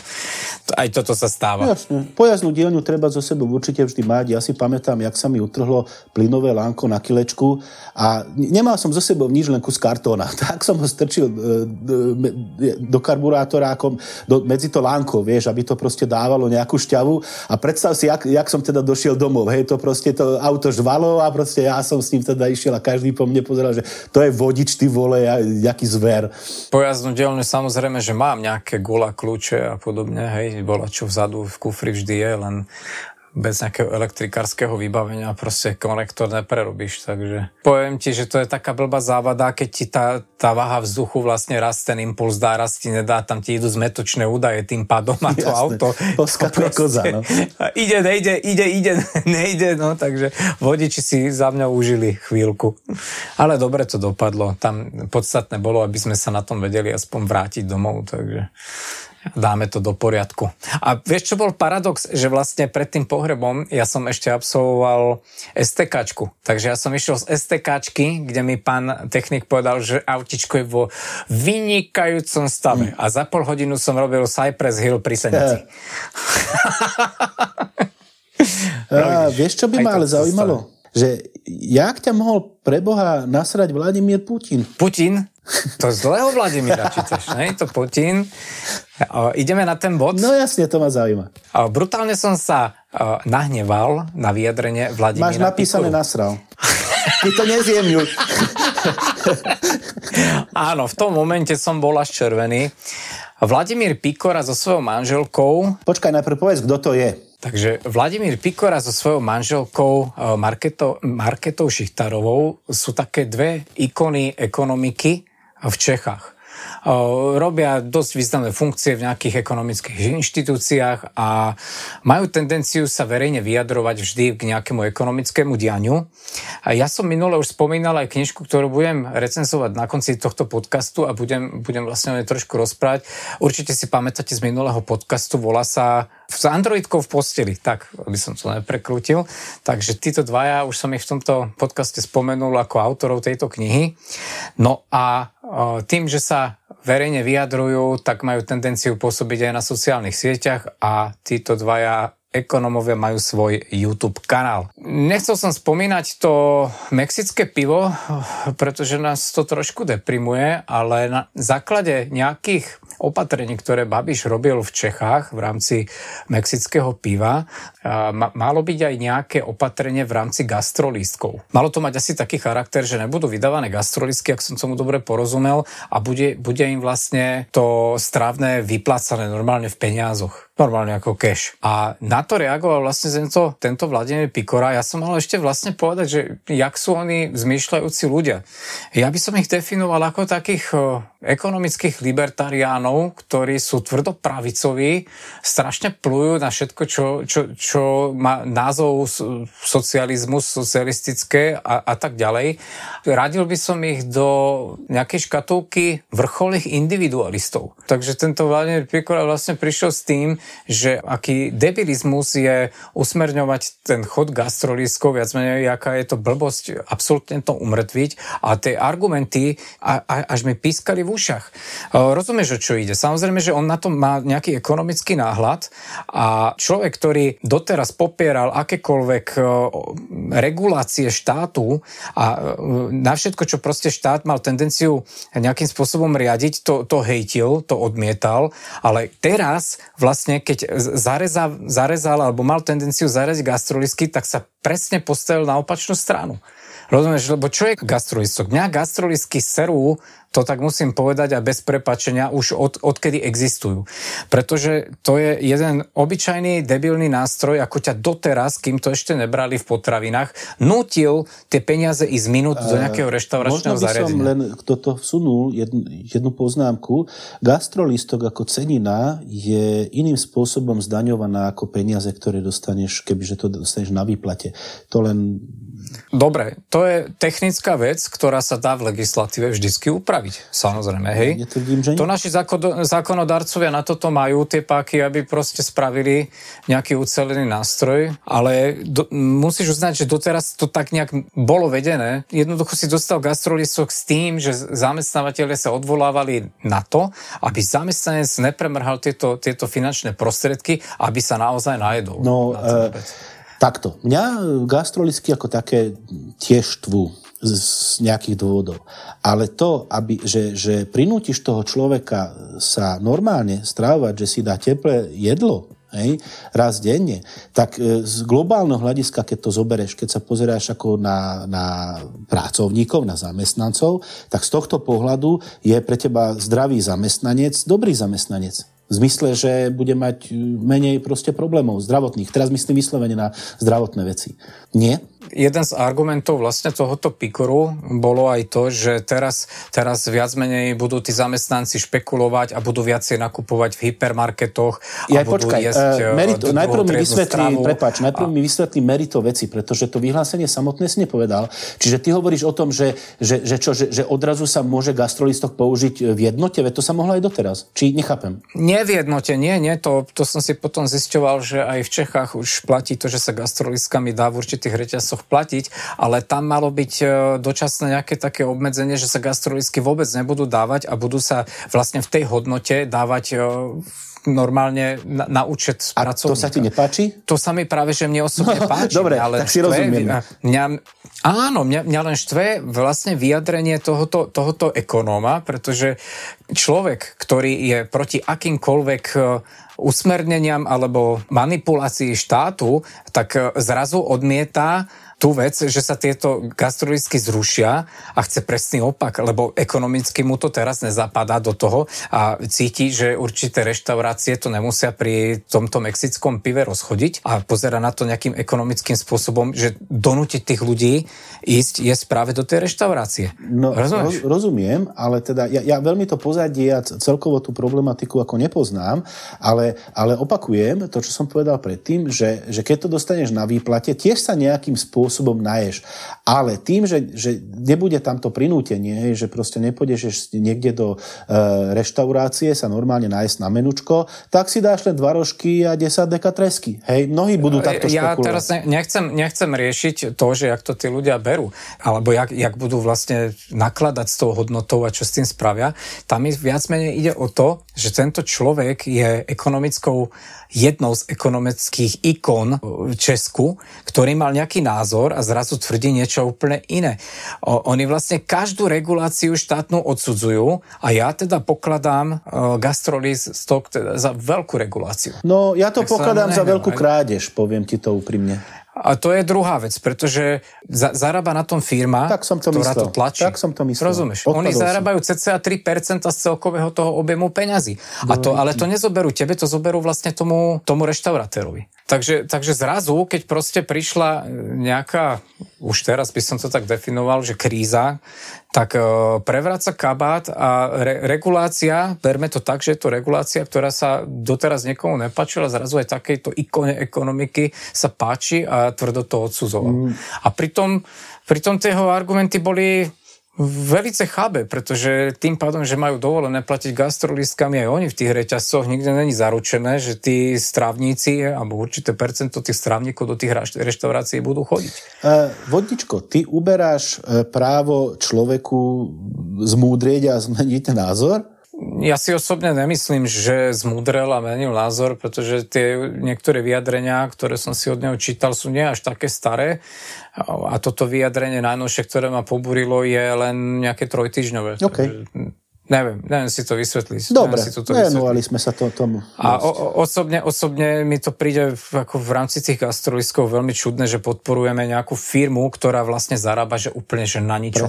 aj toto sa stáva. Jasne. Pojazdnú dielňu treba zo sebou určite vždy mať. Ja si pamätám, jak sa mi utrhlo plynové lánko na kilečku a nemal som zo sebou nič len kus kartóna. Tak som ho strčil e, do karburátora ako do, medzi to lánko, vieš, aby to proste dávalo nejakú šťavu a predstav si, jak, jak som teda došiel domov. Hej, to proste to auto žvalo a proste ja som s ním teda išiel a každý po mne pozeral, že to je vodič, ty vole, jaký zver. Pojazdnú dielňu samozrejme, že mám nejaké gula, kľúče a podobne, hej, hej, bola čo vzadu v kufri vždy je, len bez nejakého elektrikárskeho vybavenia proste konektor neprerobíš, takže poviem ti, že to je taká blbá závada, keď ti tá, tá váha vzduchu vlastne raz ten impuls dá, raz ti nedá, tam ti idú zmetočné údaje tým pádom a to Jasne. auto proste, koza, no. ide, nejde, ide, ide, nejde, no takže vodiči si za mňa užili chvíľku. Ale dobre to dopadlo, tam podstatné bolo, aby sme sa na tom vedeli aspoň vrátiť domov, takže dáme to do poriadku. A vieš, čo bol paradox? Že vlastne pred tým pohrebom ja som ešte absolvoval STKčku. Takže ja som išiel z STKčky, kde mi pán technik povedal, že autičko je vo vynikajúcom stave. Mm. A za pol hodinu som robil Cypress Hill pri Senici. A, vieš, čo by ma ale zaujímalo? Že jak ťa mohol pre Boha nasrať Vladimír Putin? Putin? To zlého Vladimíra čítaš, ne? To Putin. O, ideme na ten bod? No jasne, to ma zaujíma. O, brutálne som sa o, nahneval na vyjadrenie Vladimíra Máš napísané Pikulu. nasral. Ty to nezjemňuj. Áno, v tom momente som bol až červený. Vladimír Pikora so svojou manželkou... Počkaj, najprv povedz, kto to je. Takže Vladimír Pikora so svojou manželkou Marketou, Marketou Šichtarovou sú také dve ikony ekonomiky v Čechách robia dosť významné funkcie v nejakých ekonomických inštitúciách a majú tendenciu sa verejne vyjadrovať vždy k nejakému ekonomickému dianiu. A ja som minule už spomínal aj knižku, ktorú budem recenzovať na konci tohto podcastu a budem, budem vlastne o nej trošku rozprávať. Určite si pamätáte z minulého podcastu, volá sa s Androidkou v posteli, tak aby som to neprekrútil. Takže títo dvaja, už som ich v tomto podcaste spomenul ako autorov tejto knihy. No a tým, že sa verejne vyjadrujú, tak majú tendenciu pôsobiť aj na sociálnych sieťach a títo dvaja ekonomovia majú svoj YouTube kanál. Nechcel som spomínať to mexické pivo, pretože nás to trošku deprimuje, ale na základe nejakých opatrení, ktoré Babiš robil v Čechách v rámci mexického piva, malo byť aj nejaké opatrenie v rámci gastrolístkov. Malo to mať asi taký charakter, že nebudú vydávané gastrolístky, ak som tomu dobre porozumel, a bude, bude im vlastne to strávne vyplácané normálne v peniazoch normálne ako cash. A na to reagoval vlastne tento, tento Vladimír Pikora. Ja som mal ešte vlastne povedať, že jak sú oni zmýšľajúci ľudia. Ja by som ich definoval ako takých ekonomických libertariánov, ktorí sú tvrdopravicoví, strašne plujú na všetko, čo, čo, čo má názov socializmus, socialistické a, a tak ďalej. Radil by som ich do nejakej škatulky vrcholných individualistov. Takže tento Vladimír Pikora vlastne prišiel s tým, že aký debilizmus je usmerňovať ten chod gastrolískov, viac menej, aká je to blbosť, absolútne to umrtviť a tie argumenty a, a, až mi pískali v ušach. Rozumieš, o čo ide? Samozrejme, že on na to má nejaký ekonomický náhľad a človek, ktorý doteraz popieral akékoľvek regulácie štátu a na všetko, čo proste štát mal tendenciu nejakým spôsobom riadiť, to, to hejtil, to odmietal, ale teraz vlastne, keď zarezal, zarezal alebo mal tendenciu zareziť gastrolisky, tak sa presne postavil na opačnú stranu. Rozumieš, lebo čo je gastrolistok? Mňa gastrolistky serú to tak musím povedať a bez prepačenia už od, odkedy existujú. Pretože to je jeden obyčajný debilný nástroj, ako ťa doteraz, kým to ešte nebrali v potravinách, nutil tie peniaze ísť minút do nejakého reštauračného zariadenia. Možno by som len toto vsunul jednu, jednu poznámku. Gastrolistok ako cenina je iným spôsobom zdaňovaná ako peniaze, ktoré dostaneš, kebyže to dostaneš na výplate. To len Dobre, to je technická vec, ktorá sa dá v legislatíve vždycky upraviť. Samozrejme, hej. Netvrdím, že nie. To naši zákonodarcovia na toto majú tie páky, aby proste spravili nejaký ucelený nástroj, ale do, musíš uznať, že doteraz to tak nejak bolo vedené. Jednoducho si dostal gastrolistok s tým, že zamestnávateľe sa odvolávali na to, aby zamestnanec nepremrhal tieto, tieto finančné prostriedky, aby sa naozaj najedol. No, na Takto. Mňa gastrolitky ako také tiež tvú z nejakých dôvodov. Ale to, aby, že, že prinútiš toho človeka sa normálne strávať, že si dá teplé jedlo, hej, raz denne, tak e, z globálneho hľadiska, keď to zoberieš, keď sa pozeráš ako na, na pracovníkov, na zamestnancov, tak z tohto pohľadu je pre teba zdravý zamestnanec dobrý zamestnanec. V zmysle, že bude mať menej proste problémov zdravotných. Teraz myslím vyslovene na zdravotné veci. Nie? Jeden z argumentov vlastne tohoto Pikoru bolo aj to, že teraz, teraz viac menej budú tí zamestnanci špekulovať a budú viacej nakupovať v hypermarketoch a ja, budú počkaj, jesť uh, merito, najprv mi vysvetlí, prepáč, najprv a... mi vysvetlí merito veci, pretože to vyhlásenie samotné si nepovedal. Čiže ty hovoríš o tom, že, že, že, čo, že, že odrazu sa môže gastrolistok použiť v jednote, veď to sa mohlo aj doteraz. Či nechápem? Nie v jednote, nie, nie, to, to som si potom zisťoval, že aj v Čechách už platí to, že sa gastrolistkami dá v určitých reťazcoch časoch platiť, ale tam malo byť e, dočasné nejaké také obmedzenie, že sa gastrolistky vôbec nebudú dávať a budú sa vlastne v tej hodnote dávať e, normálne na, na účet A to sa ti nepáči? To sa mi práve, že mne osobne no, páči. Dobre, ale tak si rozumiem. Mňa, áno, mňa, mňa len štve vlastne vyjadrenie tohoto, tohoto ekonóma, pretože človek, ktorý je proti akýmkoľvek e, usmerneniam alebo manipulácii štátu, tak zrazu odmieta tú vec, že sa tieto gastrolistky zrušia a chce presný opak, lebo ekonomicky mu to teraz nezapadá do toho a cíti, že určité reštaurácie to nemusia pri tomto mexickom pive rozchodiť a pozera na to nejakým ekonomickým spôsobom, že donútiť tých ľudí ísť jesť práve do tej reštaurácie. No, roz, rozumiem, ale teda ja, ja veľmi to pozadie a celkovo tú problematiku ako nepoznám, ale, ale opakujem to, čo som povedal predtým, že, že keď to dostaneš na výplate, tiež sa nejakým spôsobom spôsobom naješ. Ale tým, že, že nebude tamto prinútenie, že proste nepôjdeš niekde do e, reštaurácie sa normálne nájsť na menučko, tak si dáš len dva rožky a 10 deka tresky. Hej, mnohí budú takto Ja teraz nechcem, nechcem riešiť to, že jak to tí ľudia berú, alebo jak, jak budú vlastne nakladať s tou hodnotou a čo s tým spravia. Tam mi viac menej ide o to, že tento človek je ekonomickou jednou z ekonomických ikon v Česku, ktorý mal nejaký názor a zrazu tvrdí niečo úplne iné. O, oni vlastne každú reguláciu štátnu odsudzujú a ja teda pokladám uh, gastrolistok teda za veľkú reguláciu. No ja to tak pokladám za veľkú krádež, poviem ti to úprimne. A to je druhá vec, pretože za, zarába na tom firma, tak som to ktorá myslel. to tlačí. Tak som to myslel. Rozumieš? Odpadol Oni zarábajú cca 3% z celkového toho objemu peňazí. A to, ale to nezoberú tebe, to zoberú vlastne tomu, tomu reštaurátérovi. Takže, takže zrazu, keď proste prišla nejaká, už teraz by som to tak definoval, že kríza, tak e, prevráca kabát a re, regulácia, berme to tak, že je to regulácia, ktorá sa doteraz niekomu nepáčila, zrazu aj takejto ikone ekonomiky sa páči a tvrdo to odsudzoval. Mm. A pritom, pritom tie argumenty boli Velice chábe, pretože tým pádom, že majú dovolené platiť gastrolistkami aj oni v tých reťazcoch, nikde není zaručené, že tí strávníci alebo určité percento tých strávnikov do tých reštaurácií budú chodiť. Uh, vodničko, ty uberáš e, právo človeku zmúdrieť a zmeniť názor? Ja si osobne nemyslím, že zmudrel a menil názor, pretože tie niektoré vyjadrenia, ktoré som si od neho čítal, sú nie až také staré. A toto vyjadrenie najnovšie, ktoré ma poburilo, je len nejaké trojtyžňové. Okay. Neviem, neviem si to vysvetliť. Dobre, si toto venovali sme sa to, tomu. A o, o, osobne, osobne mi to príde v, ako v rámci tých gastrolistov veľmi čudné, že podporujeme nejakú firmu, ktorá vlastne zarába, že úplne že na ničom.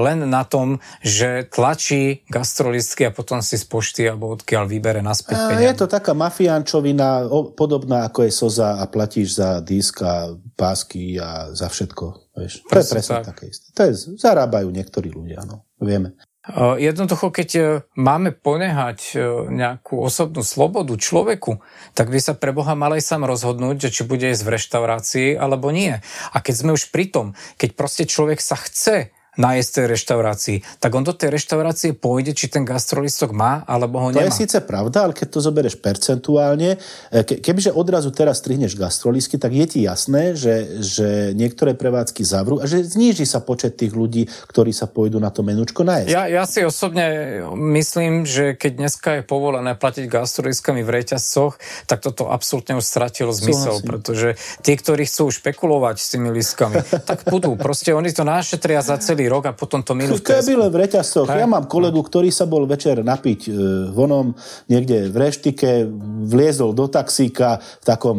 Len na tom, že tlačí gastrolistky a potom si z pošty alebo odkiaľ vybere naspäť A peniaze. je to taká mafiánčovina, o- podobná ako je Soza a platíš za disk a pásky a za všetko. Vieš. To je Presne presne tak. také isté. To je, zarábajú niektorí ľudia, no. Vieme. Uh, Jednoducho, keď uh, máme ponehať uh, nejakú osobnú slobodu človeku, tak by sa pre Boha mal aj sám rozhodnúť, či bude jesť v reštaurácii alebo nie. A keď sme už pri tom, keď proste človek sa chce nájsť v tej reštaurácii, tak on do tej reštaurácie pôjde, či ten gastrolistok má, alebo ho To nemá. je síce pravda, ale keď to zoberieš percentuálne, e, ke, kebyže odrazu teraz strihneš gastrolísky, tak je ti jasné, že, že niektoré prevádzky zavrú a že zníži sa počet tých ľudí, ktorí sa pôjdu na to menučko nájsť. Ja, ja si osobne myslím, že keď dneska je povolené platiť gastroliskami v reťazcoch, tak toto absolútne už stratilo zmysel, Súhlasím. pretože tí, ktorí chcú špekulovať s tými lístkami, tak budú. Proste oni to našetria za celý rok a potom to minú v To je TSK. len v reťazcoch. Ja mám kolegu, ktorý sa bol večer napiť e, vonom niekde v reštike, vliezol do taxíka v takom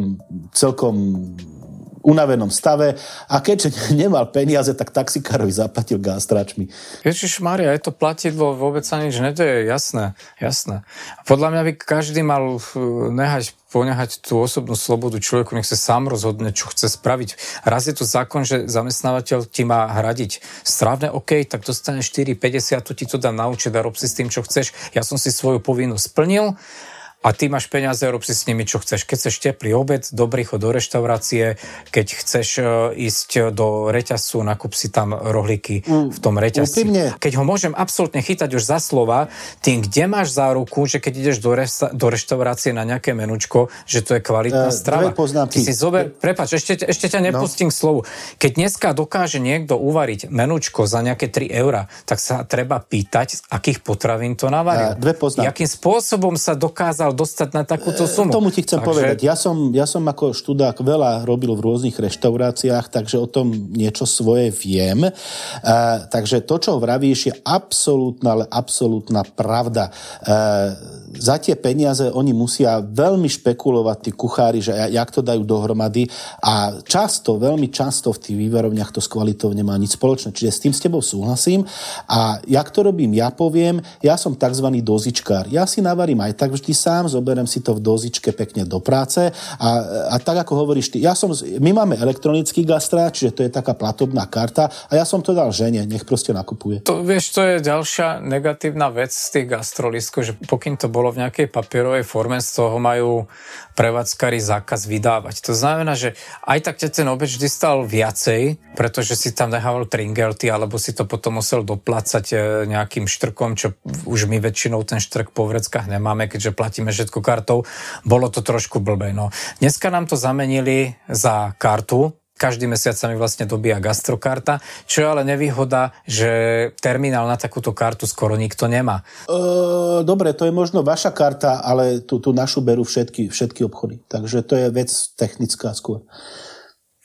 celkom unavenom stave a keďže nemal peniaze, tak taxikárovi zaplatil gástračmi. Ježiš Maria, je to platidlo, vôbec sa nič nedeje, jasné, jasné. Podľa mňa by každý mal uh, nehať, ponehať tú osobnú slobodu človeku, nech sa sám rozhodne, čo chce spraviť. Raz je tu zákon, že zamestnávateľ ti má hradiť strávne, OK, tak dostane 4,50, to ti to dám na účet a rob si s tým, čo chceš. Ja som si svoju povinnosť splnil, a ty máš peniaze, rob si s nimi, čo chceš. Keď chceš teplý obed, dobrý chod do reštaurácie, keď chceš e, ísť do reťazcu, nakup si tam rohlíky v tom reťazci. úprimne. Keď ho môžem absolútne chytať už za slova, tým, kde máš záruku, že keď ideš do, resta- do reštaurácie na nejaké menučko, že to je kvalitná Eh, strava. Ty si zober, prepač, ešte, ešte ťa nepustím k slovu. Keď dneska dokáže niekto uvariť menučko za nejaké 3 eurá, tak sa treba pýtať, z akých potravín to navaril. Eh, dve poznámky. Jakým spôsobom sa dokázal dostať na takúto sumu. Tomu ti chcem Takže- povedať. Ja som, ja som ako študák veľa robil v rôznych reštauráciách, takže o tom niečo svoje viem. Uh, takže to, čo vravíš, je absolútna, ale absolútna pravda. Uh, za tie peniaze oni musia veľmi špekulovať, tí kuchári, že ja- jak to dajú dohromady a často, veľmi často v tých vývarovniach to s kvalitou nemá nič spoločné. Čiže s tým s tebou súhlasím a jak to robím, ja poviem, ja som tzv. dozičkár. Ja si navarím aj tak vždy sám, zoberiem si to v dozičke pekne do práce a, a tak ako hovoríš ty, ja som, my máme elektronický gastrát, čiže to je taká platobná karta a ja som to dal žene, nech proste nakupuje. To, vieš, to je ďalšia negatívna vec z tých gastrolískov, že pokým to bolo v nejakej papierovej forme, z toho majú prevádzkari zákaz vydávať. To znamená, že aj tak ťa ten obed vždy stal viacej, pretože si tam nehával tringelty, alebo si to potom musel doplácať e, nejakým štrkom, čo už my väčšinou ten štrk po vreckách nemáme, keďže platíme všetko kartou. Bolo to trošku blbé. No. Dneska nám to zamenili za kartu, každý mesiac sa mi vlastne dobíja gastrokarta, čo je ale nevýhoda, že terminál na takúto kartu skoro nikto nemá. E, dobre, to je možno vaša karta, ale tú, tú našu berú všetky, všetky obchody. Takže to je vec technická skôr.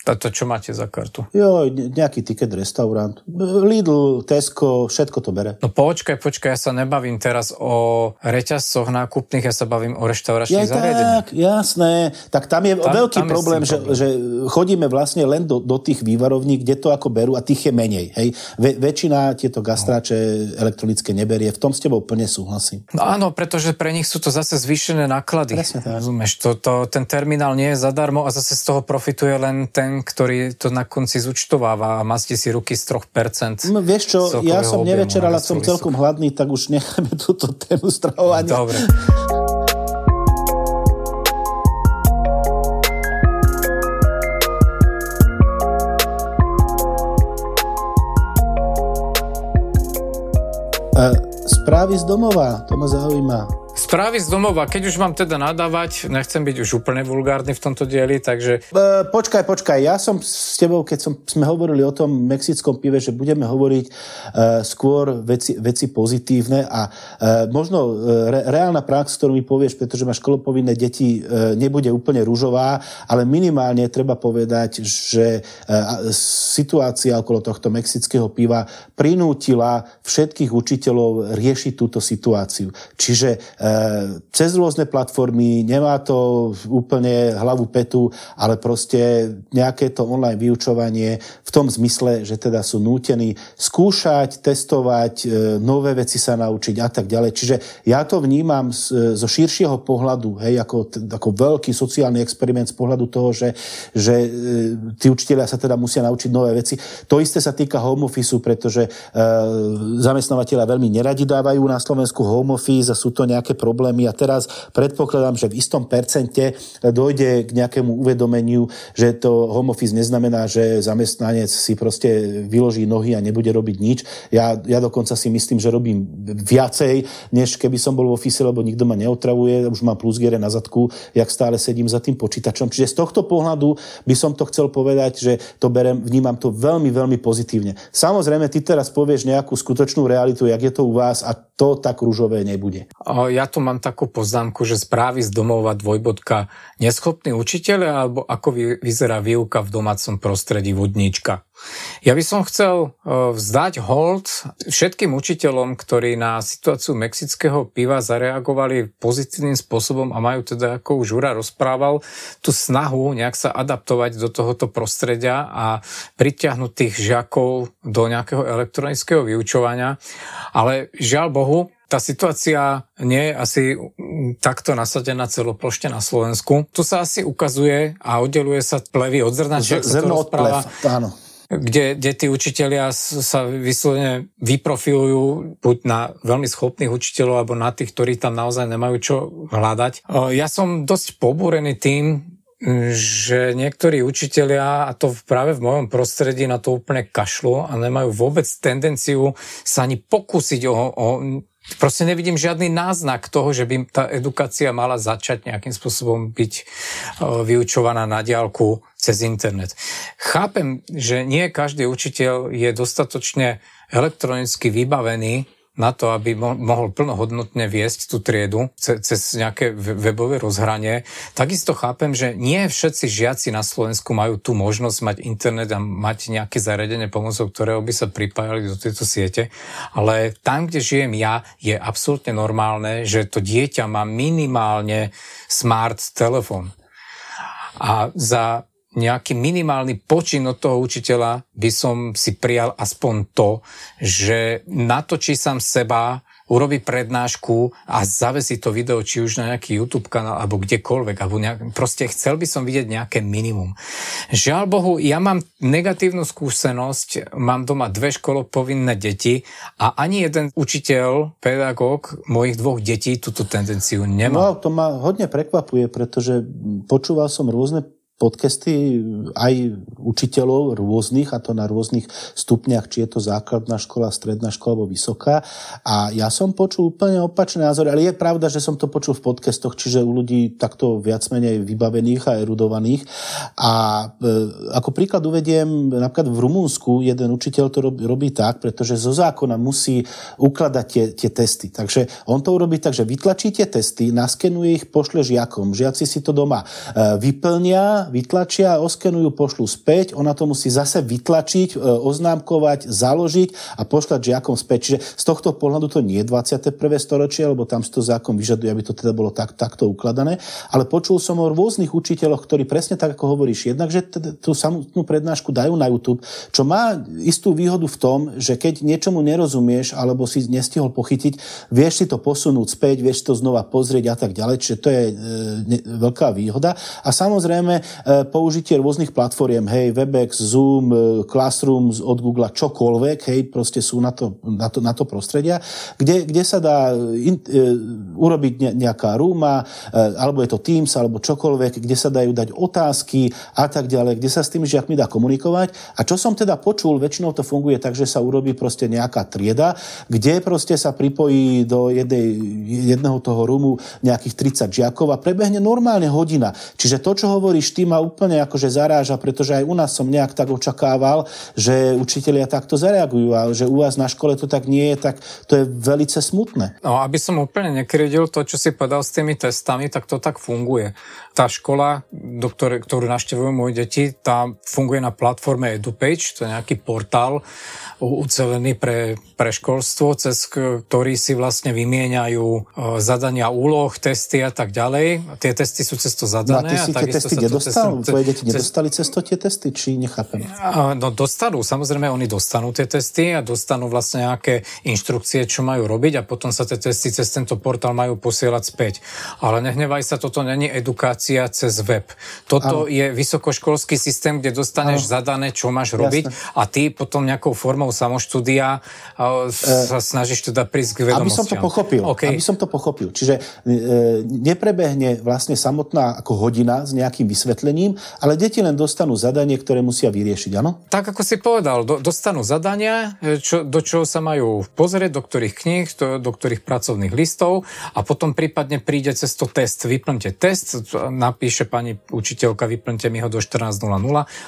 A to čo máte za kartu? Jo, ne- nejaký ticket restaurant. Lidl, Tesco, všetko to bere. No počkaj, počkaj, ja sa nebavím teraz o reťazcoch nákupných, ja sa bavím o Ja reštauráčnych zariadeniach. tak, jasné. Tak tam je Tam- veľký tam je problém, tým že, problém. že chodíme vlastne len do, do tých vývarovní, kde to ako berú a tých je menej. Hej. Ve, väčšina tieto gastráče elektronické neberie. V tom s tebou plne súhlasím. No áno, pretože pre nich sú to zase zvýšené náklady. Presne tak. Rozumieš, to, to, ten terminál nie je zadarmo a zase z toho profituje len ten, ktorý to na konci zúčtováva a mastí si ruky z 3%. No, vieš čo, ja som nevečeral a na som celkom hladný, tak už necháme túto tému stravovania. Dobre. E, správy z domova, to ma zaujíma. Správy z domova, keď už mám teda nadávať, nechcem byť už úplne vulgárny v tomto dieli, takže... E, počkaj, počkaj, ja som s tebou, keď som, sme hovorili o tom mexickom pive, že budeme hovoriť e, skôr veci, veci pozitívne a e, možno e, re, reálna prax, ktorú mi povieš, pretože máš školopovinné deti, e, nebude úplne rúžová, ale minimálne treba povedať, že e, situácia okolo tohto mexického piva prinútila všetkých učiteľov riešiť túto situáciu. Čiže cez rôzne platformy, nemá to úplne hlavu petu, ale proste nejaké to online vyučovanie v tom zmysle, že teda sú nútení skúšať, testovať, e, nové veci sa naučiť a tak ďalej. Čiže ja to vnímam zo širšieho pohľadu, hej, ako, ako veľký sociálny experiment z pohľadu toho, že, že e, tí učiteľia sa teda musia naučiť nové veci. To isté sa týka home office, pretože e, zamestnávateľia veľmi neradi dávajú na Slovensku home office a sú to nejaké problémy a teraz predpokladám, že v istom percente dojde k nejakému uvedomeniu, že to home office neznamená, že zamestnanec si proste vyloží nohy a nebude robiť nič. Ja, ja dokonca si myslím, že robím viacej, než keby som bol v office, lebo nikto ma neotravuje, už mám plusgiere na zadku, jak stále sedím za tým počítačom. Čiže z tohto pohľadu by som to chcel povedať, že to berem, vnímam to veľmi, veľmi pozitívne. Samozrejme, ty teraz povieš nejakú skutočnú realitu, jak je to u vás a to tak rúžové nebude. Ja tu mám takú poznámku, že správy z domova dvojbodka neschopný učiteľ alebo ako vyzerá výuka v domácom prostredí vodníčka. Ja by som chcel e, vzdať hold všetkým učiteľom, ktorí na situáciu mexického piva zareagovali pozitívnym spôsobom a majú teda, ako už Ura rozprával, tú snahu nejak sa adaptovať do tohoto prostredia a pritiahnuť tých žiakov do nejakého elektronického vyučovania. Ale žiaľ Bohu, tá situácia nie je asi takto nasadená celoplošte na Slovensku. Tu sa asi ukazuje a oddeluje sa plevy od zrna, Z, zrno od plev, áno kde, kde tí učitelia sa vyslovene vyprofilujú buď na veľmi schopných učiteľov, alebo na tých, ktorí tam naozaj nemajú čo hľadať. Ja som dosť pobúrený tým, že niektorí učitelia, a to práve v mojom prostredí, na to úplne kašlo a nemajú vôbec tendenciu sa ani pokúsiť o, o Proste nevidím žiadny náznak toho, že by tá edukácia mala začať nejakým spôsobom byť vyučovaná na diálku cez internet. Chápem, že nie každý učiteľ je dostatočne elektronicky vybavený na to, aby mohol plnohodnotne viesť tú triedu cez nejaké webové rozhranie. Takisto chápem, že nie všetci žiaci na Slovensku majú tú možnosť mať internet a mať nejaké zariadenie pomocou ktorého by sa pripájali do tejto siete, ale tam, kde žijem ja, je absolútne normálne, že to dieťa má minimálne smart telefón. A za nejaký minimálny počin od toho učiteľa by som si prijal aspoň to, že natočí sám seba, urobí prednášku a zavesí to video, či už na nejaký YouTube kanál, alebo kdekoľvek, alebo nejak, proste chcel by som vidieť nejaké minimum. Žiaľ Bohu, ja mám negatívnu skúsenosť, mám doma dve školopovinné deti a ani jeden učiteľ, pedagóg mojich dvoch detí túto tendenciu nemá. No, to ma hodne prekvapuje, pretože počúval som rôzne podcasty aj učiteľov rôznych, a to na rôznych stupniach, či je to základná škola, stredná škola alebo vysoká. A ja som počul úplne opačné názory, ale je pravda, že som to počul v podcastoch, čiže u ľudí takto viac menej vybavených a erudovaných. A e, ako príklad uvediem, napríklad v Rumúnsku jeden učiteľ to robí, robí tak, pretože zo zákona musí ukladať tie, tie testy. Takže on to urobí tak, že vytlačí tie testy, naskenuje ich, pošle žiakom. Žiaci si to doma e, vyplnia, vytlačia, oskenujú, pošlu späť, ona to musí zase vytlačiť, e, oznámkovať, založiť a pošľať žiakom späť. Čiže z tohto pohľadu to nie je 21. storočie, lebo tam si to zákon vyžaduje, aby to teda bolo tak, takto ukladané. Ale počul som o rôznych učiteľoch, ktorí presne tak, ako hovoríš, jednak, že tú samotnú prednášku dajú na YouTube, čo má istú výhodu v tom, že keď niečomu nerozumieš alebo si nestihol pochytiť, vieš si to posunúť späť, vieš to znova pozrieť a tak ďalej, čiže to je e, ne, veľká výhoda. A samozrejme, použitie rôznych platform, hej, Webex, Zoom, e, Classroom od Google, čokoľvek, hej, proste sú na to, na to, na to prostredia, kde, kde sa dá in, e, urobiť nejaká rúma, e, alebo je to Teams, alebo čokoľvek, kde sa dajú dať otázky a tak ďalej, kde sa s tými žiakmi dá komunikovať. A čo som teda počul, väčšinou to funguje tak, že sa urobí proste nejaká trieda, kde proste sa pripojí do jednej, jedného toho rúmu nejakých 30 žiakov a prebehne normálne hodina. Čiže to, čo hovoríš, ty ma úplne akože zaráža, pretože aj u nás som nejak tak očakával, že učitelia takto zareagujú a že u vás na škole to tak nie je, tak to je veľmi smutné. No, aby som úplne nekrydil to, čo si povedal s tými testami, tak to tak funguje. Tá škola, do ktoré, ktorú naštevujú moje deti, tá funguje na platforme EduPage, to je nejaký portál, ucelený pre, pre školstvo, cez ktorý si vlastne vymieňajú e, zadania úloh, testy a tak ďalej. Tie testy sú cez to zadané. No a ty si tie testy nedostal? Tvoje deti nedostali cez to tie testy, či nechápem? No dostanú, samozrejme oni dostanú tie testy a dostanú vlastne nejaké inštrukcie, čo majú robiť a potom sa tie testy cez tento portál majú posielať späť. Ale nehnevaj sa, toto není edukácia cez web. Toto ano. je vysokoškolský systém, kde dostaneš ano. zadané, čo máš robiť Jasne. a ty potom nejakou formou samoštúdia sa e, snažíš teda prísť k vedomostiam. Aby som to pochopil. Okay. Aby som to pochopil. Čiže e, neprebehne vlastne samotná ako hodina s nejakým vysvetlením, ale deti len dostanú zadanie, ktoré musia vyriešiť, áno? Tak ako si povedal, do, dostanú zadania, e, čo, do čoho sa majú pozrieť, do ktorých kníh, do, do ktorých pracovných listov a potom prípadne príde cez to test. Vyplňte test, napíše pani učiteľka, vyplňte mi ho do 14.00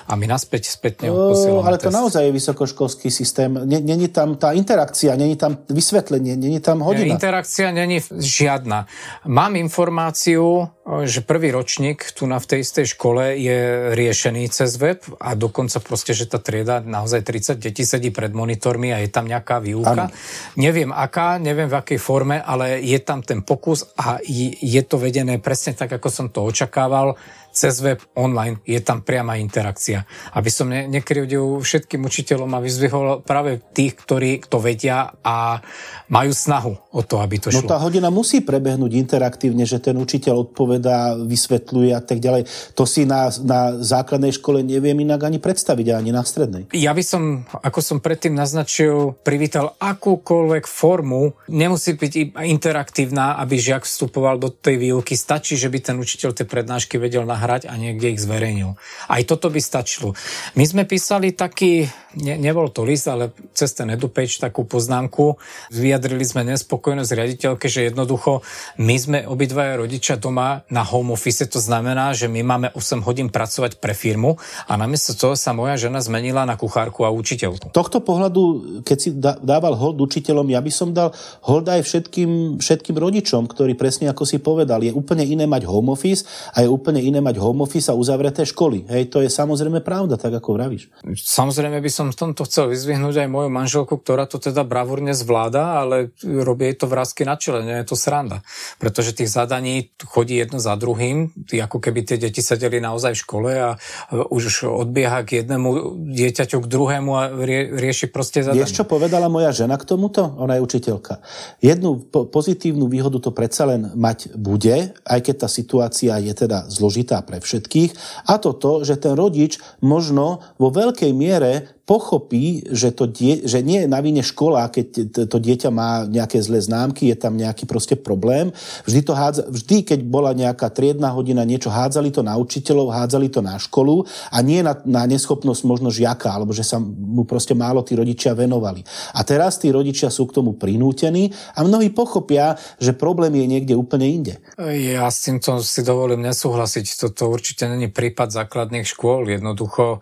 a my naspäť spätne posielame Ale to test. naozaj je vysokoškolský systém systém, není tam tá interakcia, není tam vysvetlenie, není tam hodina. Interakcia není žiadna. Mám informáciu, že prvý ročník tu na v tej istej škole je riešený cez web a dokonca proste, že tá trieda naozaj 30 detí sedí pred monitormi a je tam nejaká výuka. Ano. Neviem aká, neviem v akej forme, ale je tam ten pokus a je to vedené presne tak, ako som to očakával cez web online je tam priama interakcia. Aby som ne, nekryvdil všetkým učiteľom a vyzvihol práve tých, ktorí to vedia a majú snahu o to, aby to no šlo. No tá hodina musí prebehnúť interaktívne, že ten učiteľ odpovedá, vysvetľuje a tak ďalej. To si na, na základnej škole neviem inak ani predstaviť, ani na strednej. Ja by som, ako som predtým naznačil, privítal akúkoľvek formu. Nemusí byť interaktívna, aby žiak vstupoval do tej výuky. Stačí, že by ten učiteľ tie prednášky vedel nahrať nahrať a niekde ich zverejnil. Aj toto by stačilo. My sme písali taký, ne, nebol to list, ale cez ten EduPage takú poznámku. Vyjadrili sme nespokojnosť riaditeľke, že jednoducho my sme obidvaja rodičia doma na home office, to znamená, že my máme 8 hodín pracovať pre firmu a namiesto toho sa moja žena zmenila na kuchárku a učiteľku. Tohto pohľadu, keď si dával hold učiteľom, ja by som dal hold aj všetkým, všetkým rodičom, ktorí presne ako si povedal, je úplne iné mať home office a je úplne iné mať mať home office a uzavreté školy. Hej, to je samozrejme pravda, tak ako vravíš. Samozrejme by som v tomto chcel vyzvihnúť aj moju manželku, ktorá to teda bravúrne zvláda, ale robí to vrázky na čele, nie je to sranda. Pretože tých zadaní chodí jedno za druhým, ako keby tie deti sedeli naozaj v škole a už odbieha k jednému dieťaťu k druhému a rie, rieši proste zadanie. Vieš, čo povedala moja žena k tomuto? Ona je učiteľka. Jednu po- pozitívnu výhodu to predsa len mať bude, aj keď tá situácia je teda zložitá pre všetkých. A to to, že ten rodič možno vo veľkej miere pochopí, že, to die, že nie je na vine škola, keď to dieťa má nejaké zlé známky, je tam nejaký proste problém. Vždy, to hádza, vždy, keď bola nejaká triedna hodina, niečo hádzali to na učiteľov, hádzali to na školu a nie na, na neschopnosť možno žiaka, alebo že sa mu proste málo tí rodičia venovali. A teraz tí rodičia sú k tomu prinútení a mnohí pochopia, že problém je niekde úplne inde. Ja s týmto si dovolím nesúhlasiť. Toto určite není prípad základných škôl. Jednoducho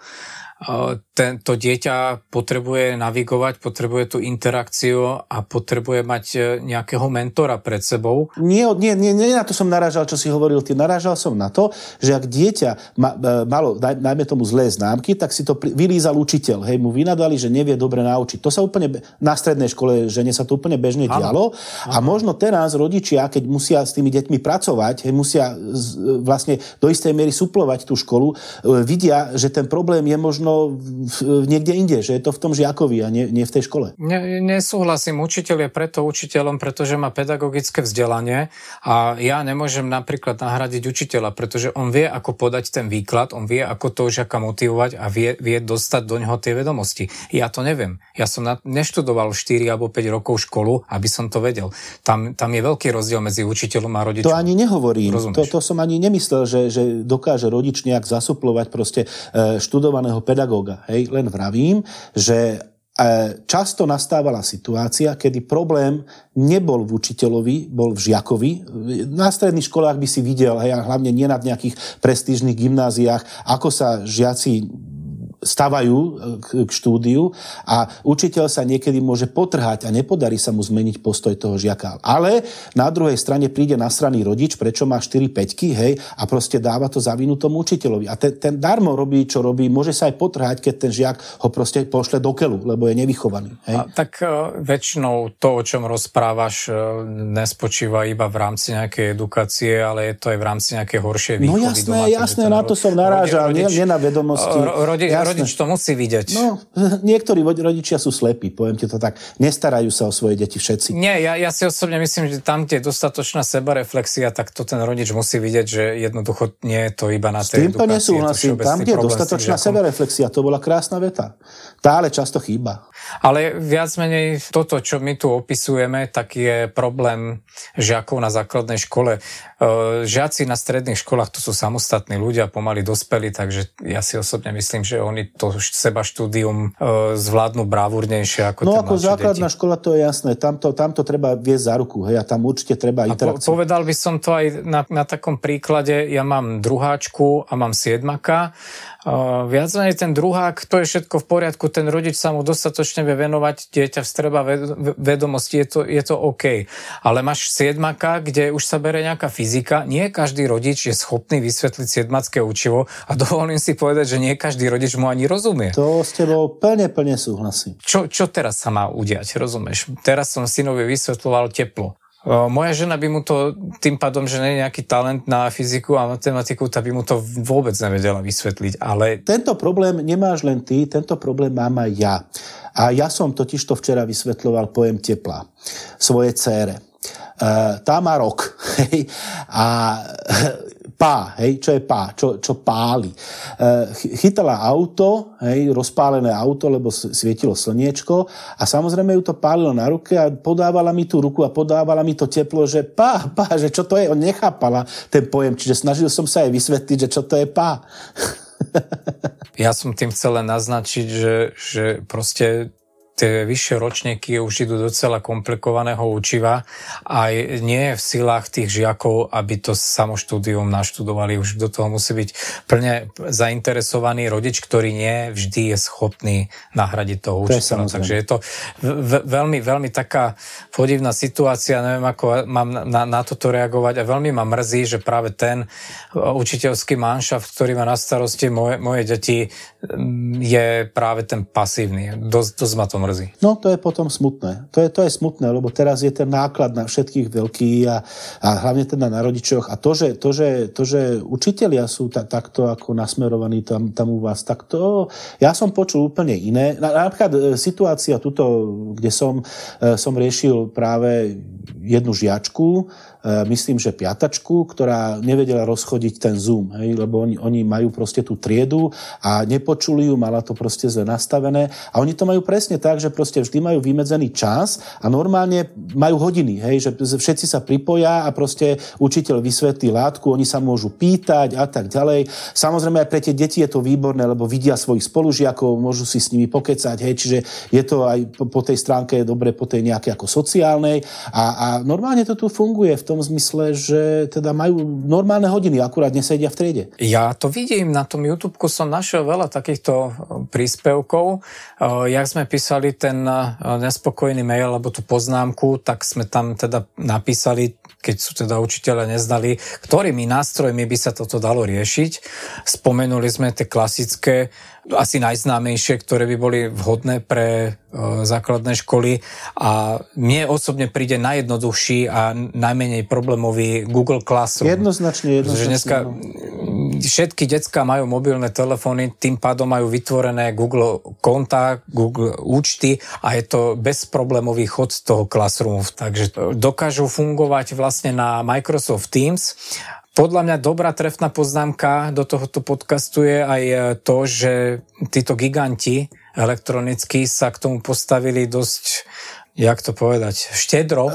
tento dieťa potrebuje navigovať, potrebuje tú interakciu a potrebuje mať e, nejakého mentora pred sebou. Nie, nie, nie, nie na to som narážal, čo si hovoril ty. Narážal som na to, že ak dieťa ma, e, malo, najmä tomu zlé známky, tak si to vylízal učiteľ. Hej, mu vynadali, že nevie dobre naučiť. To sa úplne na strednej škole, že sa to úplne bežne ano. dialo. Ano. A možno teraz rodičia, keď musia s tými deťmi pracovať, hej, musia vlastne do istej miery suplovať tú školu, vidia, že ten problém je možno možno niekde inde, že je to v tom žiakovi a nie, nie v tej škole. Ne, nesúhlasím. Učiteľ je preto učiteľom, pretože má pedagogické vzdelanie a ja nemôžem napríklad nahradiť učiteľa, pretože on vie, ako podať ten výklad, on vie, ako to žiaka motivovať a vie, vie dostať do neho tie vedomosti. Ja to neviem. Ja som na, neštudoval 4 alebo 5 rokov školu, aby som to vedel. Tam, tam je veľký rozdiel medzi učiteľom a rodičom. To ani nehovorím. To, to som ani nemyslel, že, že dokáže rodič nejak zasuplovať proste e, študovaného pedagóga. Hej? Len vravím, že e, často nastávala situácia, kedy problém nebol v učiteľovi, bol v žiakovi. Na stredných školách by si videl, hej, hlavne nie na nejakých prestížnych gymnáziách, ako sa žiaci stavajú e, k, štúdiu a učiteľ sa niekedy môže potrhať a nepodarí sa mu zmeniť postoj toho žiaka. Ale na druhej strane príde nasraný rodič, prečo má 4 5 hej, a proste dáva to za vinu tomu učiteľovi. A ten, ten darmo robí, čo robí, môže sa aj potrhať, keď ten žiak ho proste pošle do kelu, lebo je nevychovaný. Hej. A tak uh, väčšinou to, o čom rozprávaš, uh, nespočíva iba v rámci nejakej edukácie, ale je to aj v rámci nejakej horšej výchovy. No jasné, doma, jasné, na to som narážal, rodič, nie, nie na vedomosti. Rodič, rodič to musí vidieť. No, niektorí rodičia sú slepí, poviem ti to tak. Nestarajú sa o svoje deti všetci. Nie, ja, ja si osobne myslím, že tam, kde je dostatočná sebareflexia, tak to ten rodič musí vidieť, že jednoducho nie je to iba na tej S týmto nesúhlasím. Tam, kde je dostatočná sebareflexia, to bola krásna veta. Tá ale často chýba. Ale viac menej toto, čo my tu opisujeme, tak je problém žiakov na základnej škole. E, žiaci na stredných školách to sú samostatní ľudia, pomaly dospelí, takže ja si osobne myslím, že oni to seba štúdium e, zvládnu bravúrnejšie ako No ako základná deti. škola, to je jasné. Tamto, tamto treba viesť za ruku, hej, a tam určite treba interakciu. Po, povedal by som to aj na, na takom príklade. Ja mám druháčku a mám siedmaka viac menej ten druhák, to je všetko v poriadku, ten rodič sa mu dostatočne vie venovať, dieťa vstreba vedomosti, je to, je to OK. Ale máš siedmaka, kde už sa bere nejaká fyzika, nie každý rodič je schopný vysvetliť siedmacké učivo a dovolím si povedať, že nie každý rodič mu ani rozumie. To s tebou plne, plne súhlasím. Čo, čo teraz sa má udiať, rozumieš? Teraz som synovi vysvetloval teplo. Moja žena by mu to, tým pádom, že nie je nejaký talent na fyziku a matematiku, tak by mu to vôbec nevedela vysvetliť. Ale... Tento problém nemáš len ty, tento problém mám aj ja. A ja som totiž to včera vysvetľoval pojem tepla svoje cére. Uh, tá má rok. A pá, hej, čo je pá, čo, čo páli. E, chytala auto, hej, rozpálené auto, lebo svietilo slniečko a samozrejme ju to pálilo na ruke a podávala mi tú ruku a podávala mi to teplo, že pá, pá, že čo to je, on nechápala ten pojem, čiže snažil som sa jej vysvetliť, že čo to je pá. Ja som tým chcel len naznačiť, že, že proste tie vyššie ročníky už idú docela komplikovaného učiva a nie je v silách tých žiakov, aby to samoštúdium naštudovali. Už do toho musí byť plne zainteresovaný rodič, ktorý nie vždy je schopný nahradiť toho učiteľa. Takže je to veľmi, veľmi taká podivná situácia, neviem, ako mám na, na toto reagovať a veľmi ma mrzí, že práve ten učiteľský manšaft, ktorý má na starosti moje, moje deti, je práve ten pasívny. Dosť, dosť ma to mrzí mrzí. No to je potom smutné. To je, to je smutné, lebo teraz je ten náklad na všetkých veľký a, a hlavne teda na rodičoch. A to, že, to, že, to, že učitelia sú ta, takto ako nasmerovaní tam, tam u vás, tak to ja som počul úplne iné. Napríklad e, situácia tuto, kde som, e, som riešil práve jednu žiačku, myslím, že piatačku, ktorá nevedela rozchodiť ten Zoom, hej, lebo oni, oni majú proste tú triedu a nepočuli ju, mala to proste zle nastavené a oni to majú presne tak, že proste vždy majú vymedzený čas a normálne majú hodiny, hej, že všetci sa pripoja a proste učiteľ vysvetlí látku, oni sa môžu pýtať a tak ďalej. Samozrejme aj pre tie deti je to výborné, lebo vidia svojich spolužiakov, môžu si s nimi pokecať, hej, čiže je to aj po tej stránke dobre, po tej nejakej ako sociálnej a, a normálne to tu funguje v tom zmysle, že teda majú normálne hodiny, akurát nesedia v triede. Ja to vidím, na tom YouTube som našiel veľa takýchto e, príspevkov. E, jak sme písali ten e, nespokojný mail alebo tú poznámku, tak sme tam teda napísali, keď sú teda učiteľe neznali, ktorými nástrojmi by sa toto dalo riešiť. Spomenuli sme tie klasické asi najznámejšie, ktoré by boli vhodné pre e, základné školy a mne osobne príde najjednoduchší a najmenej problémový Google Classroom. Jednoznačne, jednoznačne. dneska, no. všetky decka majú mobilné telefóny, tým pádom majú vytvorené Google konta, Google účty a je to bezproblémový chod z toho Classroomu. Takže dokážu fungovať vlastne na Microsoft Teams podľa mňa dobrá trefná poznámka do tohoto podcastu je aj to, že títo giganti elektronicky sa k tomu postavili dosť, jak to povedať, štedro.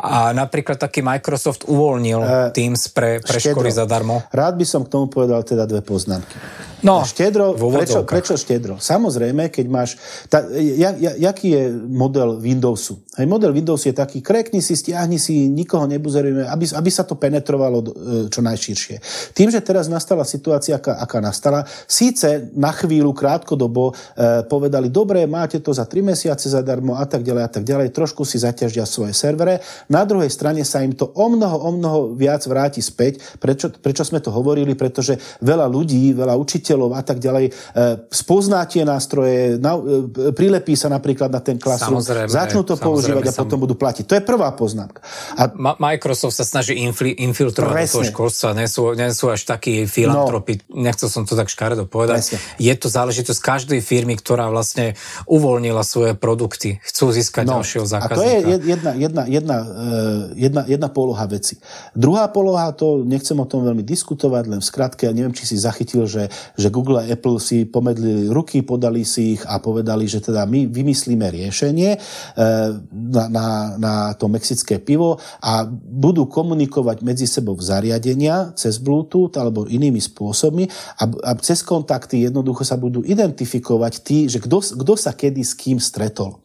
A napríklad taký Microsoft uvoľnil uh, Teams pre, pre školy zadarmo. Rád by som k tomu povedal teda dve poznámky. No, štedro, prečo, prečo štedro? Samozrejme, keď máš... Tá, ja, ja, jaký je model Windowsu? Hej, model Windowsu je taký, krekni si, stiahni si, nikoho nebuzerujeme, aby, aby sa to penetrovalo e, čo najširšie. Tým, že teraz nastala situácia, aká, aká nastala, síce na chvíľu, krátkodobo e, povedali, dobre, máte to za 3 mesiace zadarmo a tak ďalej a tak ďalej, trošku si zaťažia svoje servere. Na druhej strane sa im to o mnoho, o mnoho viac vráti späť. Prečo, prečo sme to hovorili? Pretože veľa ľudí, veľa učiteľov učiteľov a tak ďalej. E, spozná tie nástroje, na, e, prilepí sa napríklad na ten klasrum, začnú to používať a potom budú platiť. To je prvá poznámka. A... Ma- Microsoft sa snaží infli- infiltrovať Presne. do toho školstva, nie sú, nie sú až takí filantropi, no. nechcel som to tak škaredo povedať. Presne. Je to záležitosť každej firmy, ktorá vlastne uvoľnila svoje produkty. Chcú získať no. ďalšieho zákazníka. A to je jedna, jedna, jedna, e, jedna, jedna poloha veci. Druhá poloha, to nechcem o tom veľmi diskutovať, len v skratke, ja neviem, či si zachytil, že že Google a Apple si pomedlili ruky, podali si ich a povedali, že teda my vymyslíme riešenie eh, na, na, na to mexické pivo a budú komunikovať medzi sebou zariadenia cez Bluetooth alebo inými spôsobmi a, a cez kontakty jednoducho sa budú identifikovať tí, že kto sa kedy s kým stretol.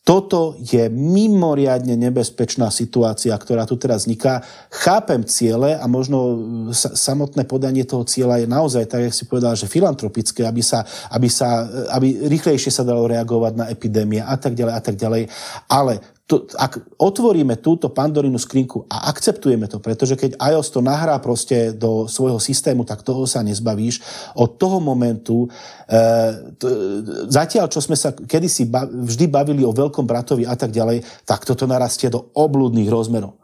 Toto je mimoriadne nebezpečná situácia, ktorá tu teraz vzniká. Chápem ciele a možno e, samotné podanie toho cieľa je naozaj, tak jak si povedal, že filantropické, aby, sa, aby, sa, e, aby rýchlejšie sa dalo reagovať na epidémie a tak ďalej a tak ďalej. Ale to, ak otvoríme túto pandorinu skrinku a akceptujeme to, pretože keď iOS to nahrá proste do svojho systému, tak toho sa nezbavíš. Od toho momentu, e, t, zatiaľ, čo sme sa kedysi ba, vždy bavili o veľkom bratovi a tak ďalej, tak toto narastie do oblúdnych rozmerov.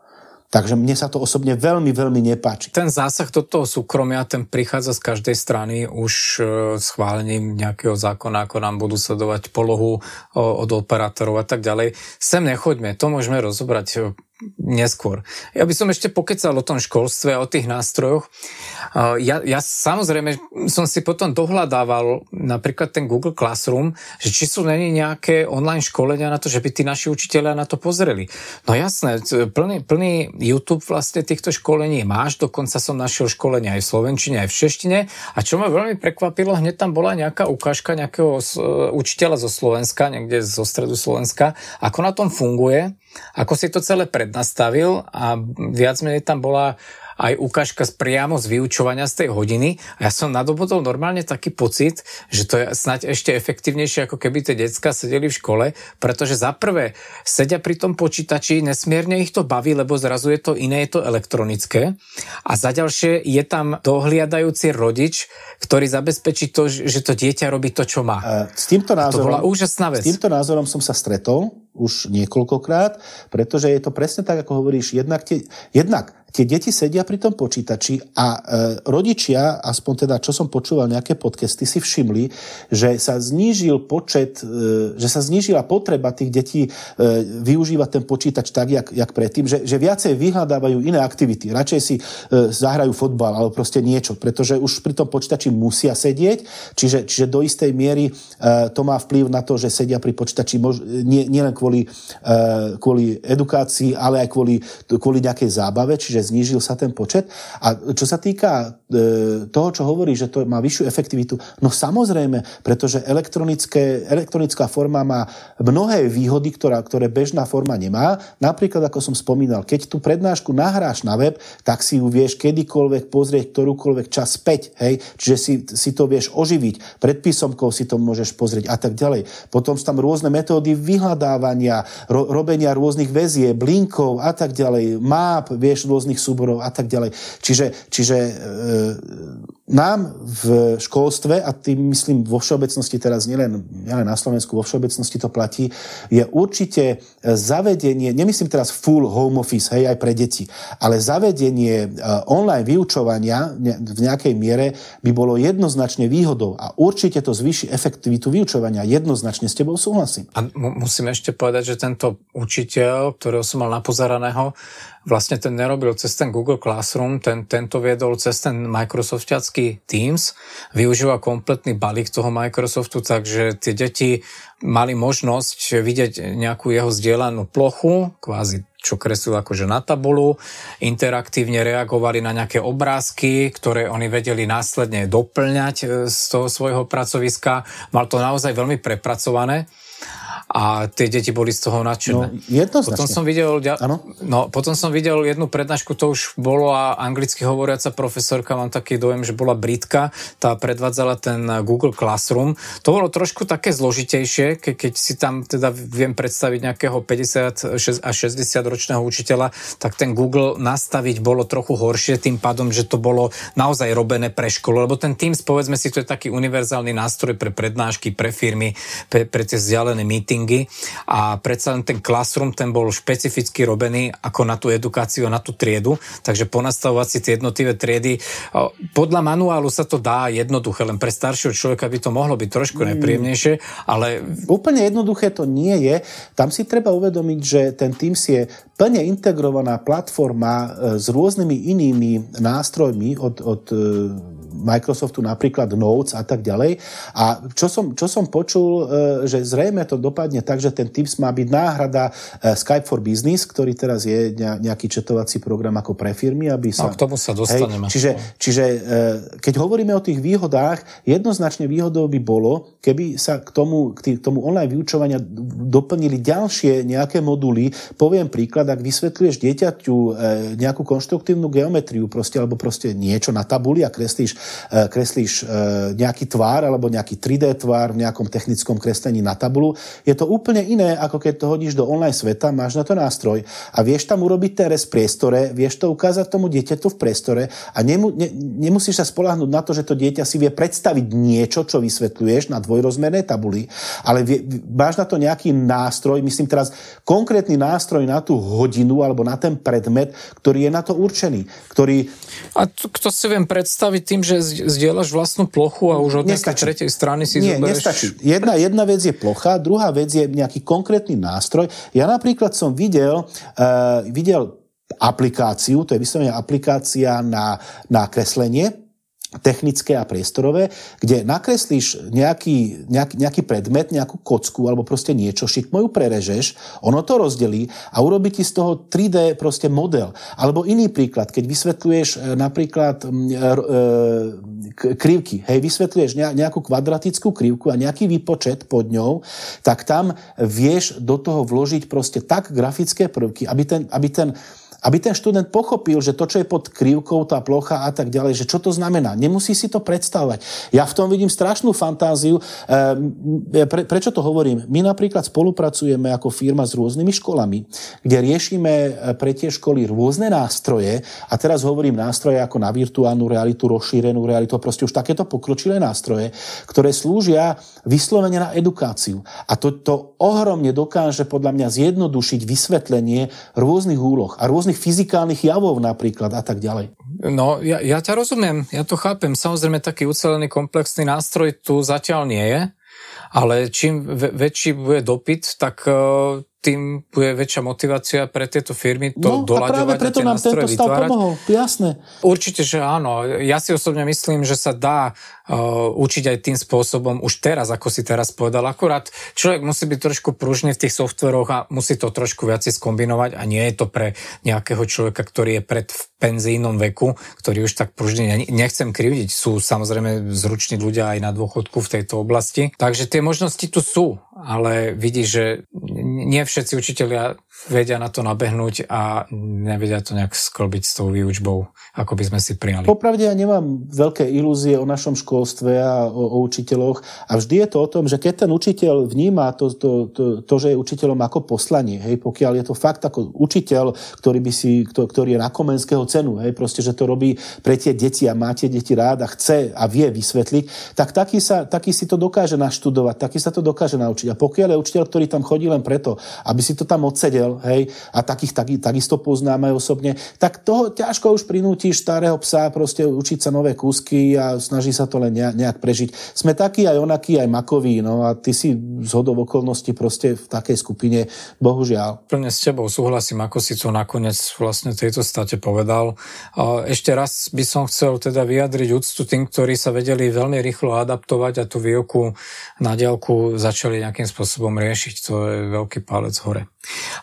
Takže mne sa to osobne veľmi, veľmi nepáči. Ten zásah do toho súkromia, ten prichádza z každej strany už e, schválením nejakého zákona, ako nám budú sledovať polohu od operátorov a tak ďalej. Sem nechoďme, to môžeme rozobrať e, neskôr. Ja by som ešte pokecal o tom školstve, o tých nástrojoch. Ja, ja samozrejme som si potom dohľadával napríklad ten Google Classroom, že či sú není nejaké online školenia na to, že by tí naši učiteľia na to pozreli. No jasné, plný, plný YouTube vlastne týchto školení máš, dokonca som našiel školenia aj v Slovenčine, aj v Češtine a čo ma veľmi prekvapilo, hneď tam bola nejaká ukážka nejakého učiteľa zo Slovenska, niekde zo stredu Slovenska, ako na tom funguje ako si to celé prednastavil a viac menej tam bola aj ukážka priamo z vyučovania z tej hodiny a ja som nadobudol normálne taký pocit, že to je snať ešte efektívnejšie, ako keby tie decka sedeli v škole, pretože za prvé sedia pri tom počítači, nesmierne ich to baví, lebo zrazu je to iné, je to elektronické a za ďalšie je tam dohliadajúci rodič, ktorý zabezpečí to, že to dieťa robí to, čo má. S týmto názorom, to bola úžasná vec. S týmto názorom som sa stretol už niekoľkokrát, pretože je to presne tak, ako hovoríš, jednak, tie, jednak tie deti sedia pri tom počítači a e, rodičia, aspoň teda čo som počúval nejaké podcasty, si všimli, že sa znížil počet, e, že sa znížila potreba tých detí e, využívať ten počítač tak, jak, jak predtým, že, že viacej vyhľadávajú iné aktivity. Radšej si e, zahrajú fotbal alebo proste niečo, pretože už pri tom počítači musia sedieť, čiže, čiže do istej miery e, to má vplyv na to, že sedia pri počítači mož, nie, nielen kvôli, e, kvôli edukácii, ale aj kvôli, kvôli nejakej zábave, čiže znížil sa ten počet. A čo sa týka toho, čo hovorí, že to má vyššiu efektivitu, no samozrejme, pretože elektronické, elektronická forma má mnohé výhody, ktorá, ktoré bežná forma nemá. Napríklad, ako som spomínal, keď tú prednášku nahráš na web, tak si ju vieš kedykoľvek pozrieť ktorúkoľvek čas späť. Hej? Čiže si, si to vieš oživiť. Pred písomkou si to môžeš pozrieť a tak ďalej. Potom sú tam rôzne metódy vyhľadávania, ro, robenia rôznych väzie, blinkov a tak ďalej, map, vieš, rôznych súborov a tak ďalej. Čiže, čiže e, euh, nám v školstve, a tým myslím vo všeobecnosti teraz nielen, nielen na Slovensku, vo všeobecnosti to platí, je určite zavedenie, nemyslím teraz full home office, hej, aj pre deti, ale zavedenie e, online vyučovania v nejakej miere by bolo jednoznačne výhodou a určite to zvýši efektivitu vyučovania. Jednoznačne s tebou súhlasím. A musím ešte povedať, že tento učiteľ, ktorého som mal napozeraného, vlastne ten nerobil cez ten Google Classroom, ten, tento viedol cez ten Microsoftiacký Teams, využíva kompletný balík toho Microsoftu, takže tie deti mali možnosť vidieť nejakú jeho zdieľanú plochu, kvázi čo kreslil akože na tabulu, interaktívne reagovali na nejaké obrázky, ktoré oni vedeli následne doplňať e, z toho svojho pracoviska. Mal to naozaj veľmi prepracované a tie deti boli z toho nadšené. No, jednoznačne. Potom som videl, no, potom som videl jednu prednášku, to už bolo a anglicky hovoriaca profesorka, mám taký dojem, že bola Britka, tá predvádzala ten Google Classroom. To bolo trošku také zložitejšie, ke, keď si tam teda viem predstaviť nejakého 50 až 60 ročného učiteľa, tak ten Google nastaviť bolo trochu horšie, tým pádom, že to bolo naozaj robené pre školu, lebo ten Teams, povedzme si, to je taký univerzálny nástroj pre prednášky, pre firmy, pre, pre tie vzdialené meeting meetingy a predsa len ten classroom, ten bol špecificky robený ako na tú edukáciu, na tú triedu, takže ponastavovať si tie jednotlivé triedy. Podľa manuálu sa to dá jednoduché, len pre staršieho človeka by to mohlo byť trošku mm. nepríjemnejšie, ale... Úplne jednoduché to nie je. Tam si treba uvedomiť, že ten Teams je plne integrovaná platforma e, s rôznymi inými nástrojmi od, od e, Microsoftu, napríklad Notes a tak ďalej. A čo som, čo som počul, e, že zrejme to dopadne tak, že ten Teams má byť náhrada e, Skype for Business, ktorý teraz je nejaký četovací program ako pre firmy, aby sa... No, k tomu sa dostaneme. Hej, čiže, čiže e, keď hovoríme o tých výhodách, jednoznačne výhodou by bolo, keby sa k tomu, k tomu online vyučovania doplnili ďalšie nejaké moduly. Poviem príklad, ak vysvetľuješ dieťaťu nejakú konštruktívnu geometriu proste, alebo proste niečo na tabuli a kreslíš kreslíš e, nejaký tvár alebo nejaký 3D tvár v nejakom technickom kreslení na tabulu, je to úplne iné, ako keď to hodíš do online sveta, máš na to nástroj a vieš tam urobiť ten rez priestore, vieš to ukázať tomu dieťaťu v priestore a nemu, ne, nemusíš sa spolahnúť na to, že to dieťa si vie predstaviť niečo, čo vysvetľuješ na dvojrozmernej tabuli, ale vie, máš na to nejaký nástroj, myslím teraz konkrétny nástroj na tú hodinu alebo na ten predmet, ktorý je na to určený, ktorý... A to, kto si viem predstaviť tým, že že zdieľaš vlastnú plochu a už od nejakej tretej strany si Nie, zoberieš... nestačí. Jedna, jedna vec je plocha, druhá vec je nejaký konkrétny nástroj. Ja napríklad som videl, uh, videl aplikáciu, to je vyslovene aplikácia na, na kreslenie, technické a priestorové, kde nakreslíš nejaký, nejaký, nejaký predmet, nejakú kocku alebo proste niečo, šikmo ju prerežeš, ono to rozdelí a urobí ti z toho 3D proste model. Alebo iný príklad, keď vysvetľuješ e, napríklad e, krivky, hej, vysvetľuješ nejakú kvadratickú krivku a nejaký výpočet pod ňou, tak tam vieš do toho vložiť proste tak grafické prvky, aby ten, aby ten aby ten študent pochopil, že to, čo je pod krivkou, tá plocha a tak ďalej, že čo to znamená. Nemusí si to predstavovať. Ja v tom vidím strašnú fantáziu. Ehm, pre, prečo to hovorím? My napríklad spolupracujeme ako firma s rôznymi školami, kde riešime e, pre tie školy rôzne nástroje a teraz hovorím nástroje ako na virtuálnu realitu, rozšírenú realitu, proste už takéto pokročilé nástroje, ktoré slúžia vyslovene na edukáciu. A to, to ohromne dokáže podľa mňa zjednodušiť vysvetlenie rôznych úloh a rôznych rôznych fyzikálnych javov napríklad a tak ďalej. No, ja, ja ťa rozumiem, ja to chápem. Samozrejme, taký ucelený komplexný nástroj tu zatiaľ nie je, ale čím väčší bude dopyt, tak uh, tým bude väčšia motivácia pre tieto firmy to no, doľaďovať a práve preto nám tento stav vytvárať. pomohol, jasné. Určite, že áno. Ja si osobne myslím, že sa dá uh, učiť aj tým spôsobom už teraz, ako si teraz povedal. Akurát človek musí byť trošku pružný v tých softveroch a musí to trošku viac skombinovať a nie je to pre nejakého človeka, ktorý je pred v penzínom veku, ktorý už tak pružný nechcem krivdiť. Sú samozrejme zruční ľudia aj na dôchodku v tejto oblasti. Takže tie možnosti tu sú, ale vidíš, že nie všetci učiteľia vedia na to nabehnúť a nevedia to nejak sklbiť s tou výučbou, ako by sme si prijali. Popravde ja nemám veľké ilúzie o našom školstve a o, o učiteľoch a vždy je to o tom, že keď ten učiteľ vníma to, to, to, to že je učiteľom ako poslanie, hej, pokiaľ je to fakt ako učiteľ, ktorý, by si, ktorý je na komenského cenu, hej, proste, že to robí pre tie deti a má tie deti rád a chce a vie vysvetliť, tak taký, sa, taký si to dokáže naštudovať, taký sa to dokáže naučiť. A pokiaľ je učiteľ, ktorý tam chodí len preto, aby si to tam odsedel, hej, a takých tak, takisto poznáme osobne, tak toho ťažko už prinútiš starého psa proste učiť sa nové kúsky a snaží sa to len nejak prežiť. Sme takí aj onakí, aj makoví, no a ty si z hodov okolností proste v takej skupine, bohužiaľ. Plne s tebou súhlasím, ako si to nakoniec vlastne tejto state povedal. Ešte raz by som chcel teda vyjadriť úctu tým, ktorí sa vedeli veľmi rýchlo adaptovať a tú výuku na diálku začali nejakým spôsobom riešiť. To je veľký palec hore.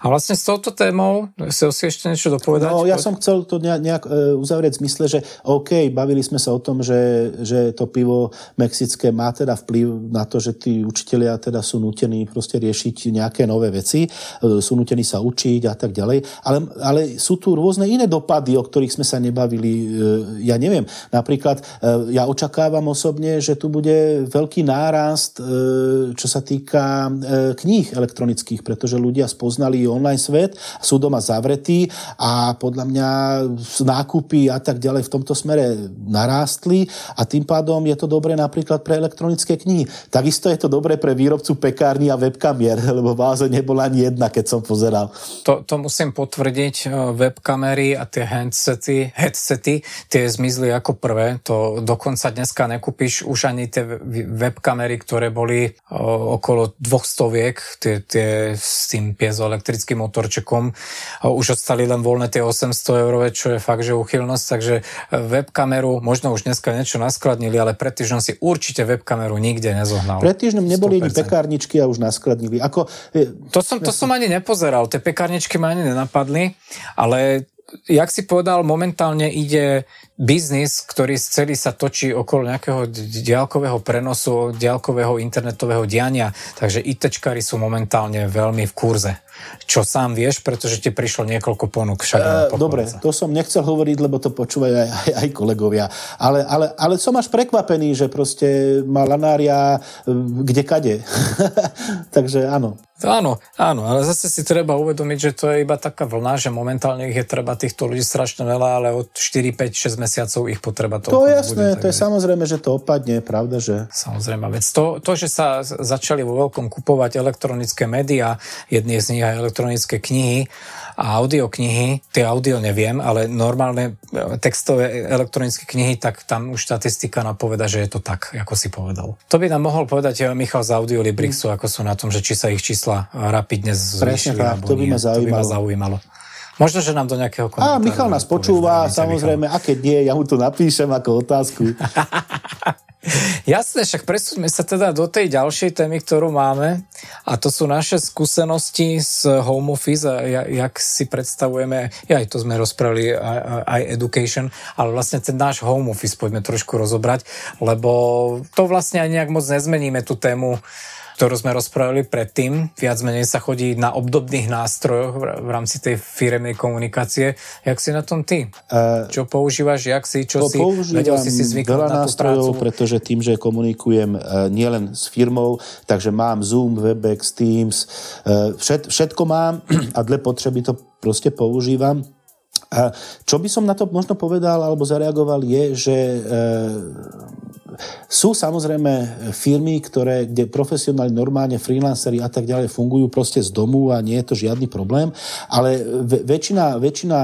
A vlastne s touto témou chcel si ešte niečo dopovedať? No, ja som chcel to nejak e, uzavrieť v zmysle, že OK, bavili sme sa o tom, že, že to pivo mexické má teda vplyv na to, že tí učitelia teda sú nutení proste riešiť nejaké nové veci, e, sú nutení sa učiť a tak ďalej, ale, ale sú tu rôzne iné dopady, o ktorých sme sa nebavili. E, ja neviem, napríklad ja očakávam osobne, že tu bude veľký nárast, čo sa týka kníh elektronických, pretože ľudia spoznajú poznali online svet, sú doma zavretí a podľa mňa nákupy a tak ďalej v tomto smere narástli a tým pádom je to dobré napríklad pre elektronické knihy. Takisto je to dobré pre výrobcu pekárny a webkamier, lebo váze nebola ani jedna, keď som pozeral. To, to musím potvrdiť. Webkamery a tie headsety, headsety, tie zmizli ako prvé. To dokonca dneska nekúpiš už ani tie webkamery, ktoré boli okolo dvoch stoviek, tie, tie s tým piezo elektrickým motorčekom. Už ostali len voľné tie 800 eurové, čo je fakt, že uchylnosť, takže webkameru, možno už dneska niečo naskladnili, ale pred týždňom si určite webkameru nikde nezohnal. Pred týždňom neboli 100%. ani pekárničky a už naskladnili. Ako, to, som, to som ani nepozeral, tie pekárničky ma ani nenapadli, ale jak si povedal, momentálne ide biznis, ktorý celý sa točí okolo nejakého diálkového prenosu, diálkového internetového diania, takže ITčkári sú momentálne veľmi v kurze. Čo sám vieš, pretože ti prišlo niekoľko ponúk však. Uh, dobre, to som nechcel hovoriť, lebo to počúvajú aj, aj, aj kolegovia. Ale, ale, ale som až prekvapený, že proste má lanária e, kde kade. takže áno. Áno, áno, ale zase si treba uvedomiť, že to je iba taká vlna, že momentálne ich je treba týchto ľudí strašne veľa, ale od 4, 5, 6 mesiacov ich potreba to To jasné, bude, to je samozrejme, že to opadne, pravda, že... Samozrejme vec. To, to, že sa začali vo veľkom kupovať elektronické médiá, jedný z nich aj elektronické knihy a audioknihy, tie audio neviem, ale normálne e, textové elektronické knihy, tak tam už štatistika napoveda, že je to tak, ako si povedal. To by nám mohol povedať e, Michal z Audiolibrixu, mm. ako sú na tom, že či sa ich čísla rapidne zvýšili. Presne tak, to by ma zaujímalo. To by ma zaujímalo. Možno, že nám do nejakého komentára... A Michal nás počúva, samozrejme, a keď nie, ja mu to napíšem ako otázku. Jasné, však presúďme sa teda do tej ďalšej témy, ktorú máme a to sú naše skúsenosti z home office a jak si predstavujeme, ja aj to sme rozprávali aj education, ale vlastne ten náš home office poďme trošku rozobrať, lebo to vlastne aj nejak moc nezmeníme tú tému ktorú sme rozprávali predtým. Viac menej sa chodí na obdobných nástrojoch v rámci tej firemnej komunikácie. Jak si na tom ty? Uh, čo používaš, jak si, čo si? Vedel si si zvyknúť na nástrojov, prácu? pretože tým, že komunikujem uh, nielen s firmou, takže mám Zoom, Webex, Teams, uh, všet, všetko mám a dle potreby to proste používam. A čo by som na to možno povedal alebo zareagoval je, že sú samozrejme firmy, ktoré, kde profesionáli normálne, freelanceri a tak ďalej fungujú proste z domu a nie je to žiadny problém, ale väčšina, väčšina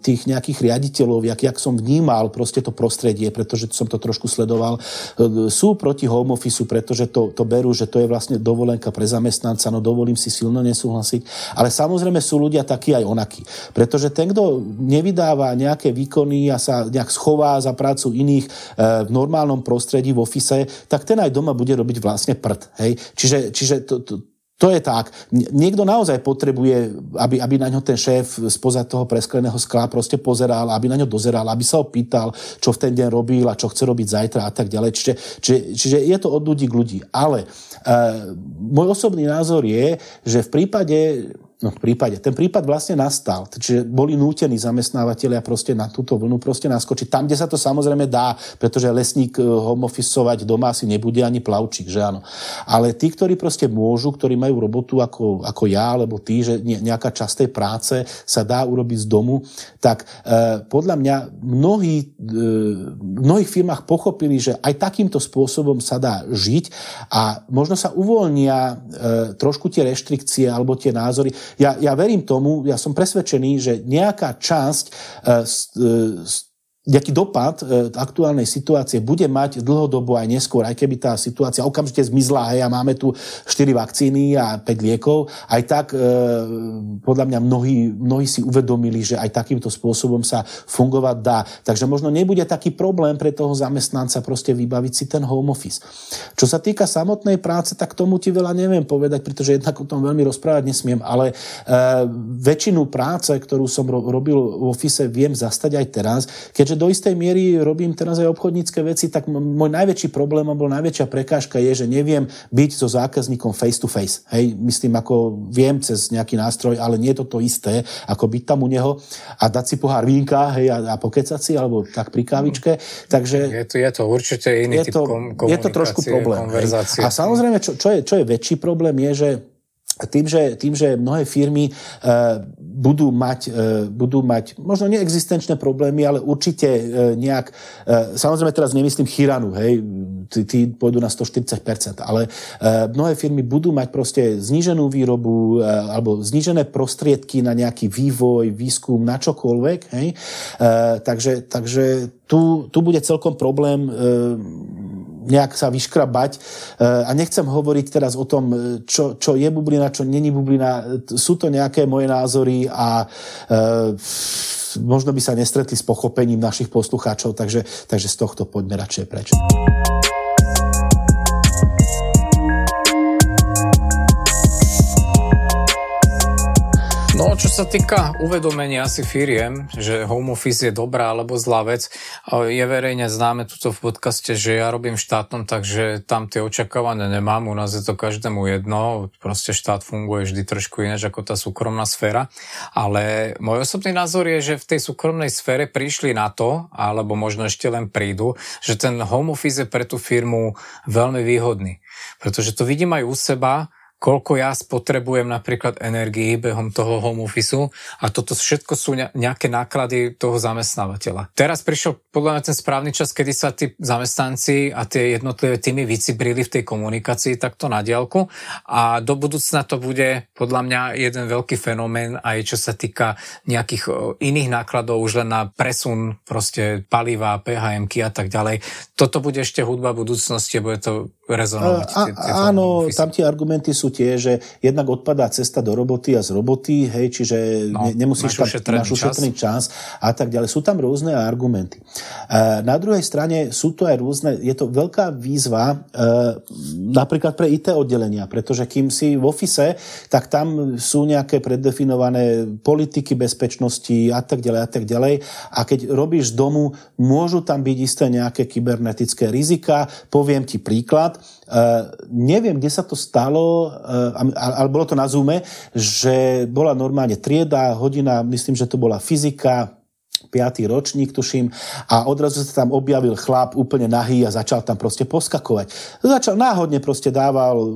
tých nejakých riaditeľov, jak, jak som vnímal proste to prostredie, pretože som to trošku sledoval, sú proti home office, pretože to, to berú, že to je vlastne dovolenka pre zamestnanca, no dovolím si silno nesúhlasiť, ale samozrejme sú ľudia takí aj onakí, pretože ten, kto nevydáva nejaké výkony a sa nejak schová za prácu iných e, v normálnom prostredí v ofise, tak ten aj doma bude robiť vlastne prd. Hej? Čiže, čiže to, to, to je tak. Niekto naozaj potrebuje, aby, aby na ňo ten šéf spoza toho preskleného skla proste pozeral, aby na ňo dozeral, aby sa ho pýtal, čo v ten deň robil a čo chce robiť zajtra a tak ďalej. Čiže, čiže, čiže je to od ľudí k ľudí. Ale e, môj osobný názor je, že v prípade no v prípade, ten prípad vlastne nastal, čiže boli nútení zamestnávateľia proste na túto vlnu proste naskočiť. Tam, kde sa to samozrejme dá, pretože lesník e, home doma asi nebude ani plavčík, že áno. Ale tí, ktorí proste môžu, ktorí majú robotu ako, ako ja, alebo tí, že nejaká časť tej práce sa dá urobiť z domu, tak e, podľa mňa mnohí, e, mnohých firmách pochopili, že aj takýmto spôsobom sa dá žiť a možno sa uvoľnia e, trošku tie reštrikcie alebo tie názory ja, ja verím tomu, ja som presvedčený, že nejaká časť uh, nejaký dopad e, aktuálnej situácie bude mať dlhodobo aj neskôr, aj keby tá situácia okamžite zmizla hej, a máme tu 4 vakcíny a 5 liekov, aj tak e, podľa mňa mnohí, mnohí si uvedomili, že aj takýmto spôsobom sa fungovať dá. Takže možno nebude taký problém pre toho zamestnanca proste vybaviť si ten home office. Čo sa týka samotnej práce, tak tomu ti veľa neviem povedať, pretože jednak o tom veľmi rozprávať nesmiem, ale e, väčšinu práce, ktorú som ro- robil v office, viem zastať aj teraz, keďže že do istej miery robím teraz aj obchodnícke veci, tak môj najväčší problém alebo najväčšia prekážka je, že neviem byť so zákazníkom face to face. Hej, myslím, ako viem cez nejaký nástroj, ale nie je to to isté, ako byť tam u neho a dať si pohár vínka hej, a, a pokecať si, alebo tak pri kávičke. Takže je to, je to určite iný je to, typ Je to trošku problém. A samozrejme, čo, čo, je, čo je väčší problém, je, že tým že, tým, že mnohé firmy uh, budú, mať, uh, budú mať možno neexistenčné problémy, ale určite uh, nejak, samozrejme teraz nemyslím chyranu, hej, tí, tí pôjdu na 140%, ale mnohé firmy budú mať proste zníženú výrobu alebo znížené prostriedky na nejaký vývoj, výskum, na čokoľvek, hej, takže, takže tu, tu bude celkom problém nejak sa vyškrabať. E, a nechcem hovoriť teraz o tom, e, čo, čo je bublina, čo není bublina. Sú to nejaké moje názory a e, možno by sa nestretli s pochopením našich poslucháčov, takže, takže z tohto poďme radšej preč. Čo sa týka uvedomenia asi firiem, že home office je dobrá alebo zlá vec, je verejne známe tuto v podcaste, že ja robím štátnom, takže tam tie očakávané nemám, u nás je to každému jedno, proste štát funguje vždy trošku ináč ako tá súkromná sféra, ale môj osobný názor je, že v tej súkromnej sfére prišli na to, alebo možno ešte len prídu, že ten home office je pre tú firmu veľmi výhodný, pretože to vidím aj u seba, koľko ja spotrebujem napríklad energii behom toho home office a toto všetko sú nejaké náklady toho zamestnávateľa. Teraz prišiel podľa mňa ten správny čas, kedy sa tí zamestnanci a tie jednotlivé týmy vycibrili v tej komunikácii takto na diálku a do budúcna to bude podľa mňa jeden veľký fenomén aj čo sa týka nejakých iných nákladov už len na presun proste paliva, PHM a tak ďalej. Toto bude ešte hudba budúcnosti, bude to rezonovať. A, a, áno, tam tie argumenty sú tie, že jednak odpadá cesta do roboty a z roboty, hej, čiže no, ne, nemusíš tam náš ušetrený čas. čas a tak ďalej. Sú tam rôzne argumenty. E, na druhej strane sú to aj rôzne, je to veľká výzva e, napríklad pre IT oddelenia, pretože kým si v ofise, tak tam sú nejaké preddefinované politiky bezpečnosti a tak ďalej a tak ďalej. A keď robíš z domu, môžu tam byť isté nejaké kybernetické rizika. Poviem ti príklad. Uh, neviem, kde sa to stalo, uh, ale bolo to na Zoome, že bola normálne trieda, hodina, myslím, že to bola fyzika, 5. ročník, tuším, a odrazu sa tam objavil chlap úplne nahý a začal tam proste poskakovať. Začal náhodne proste dával, uh,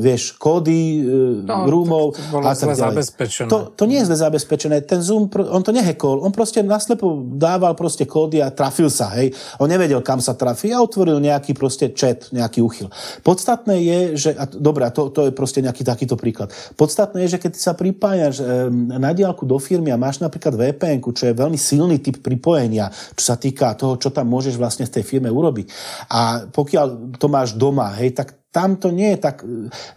vieš, kódy uh, no, rúmov to, to a tak ďalej. To, to nie je zle zabezpečené. Ten Zoom, on to nehekol, on proste naslepo dával proste kódy a trafil sa, hej. On nevedel, kam sa trafí a otvoril nejaký proste chat, nejaký uchyl. Podstatné je, že, a dobre, to, to je proste nejaký takýto príklad. Podstatné je, že keď sa pripájaš na diálku do firmy a máš napríklad VPN, čo je veľmi silný silný typ pripojenia, čo sa týka toho, čo tam môžeš vlastne v tej firme urobiť. A pokiaľ to máš doma, hej, tak tam to nie je tak...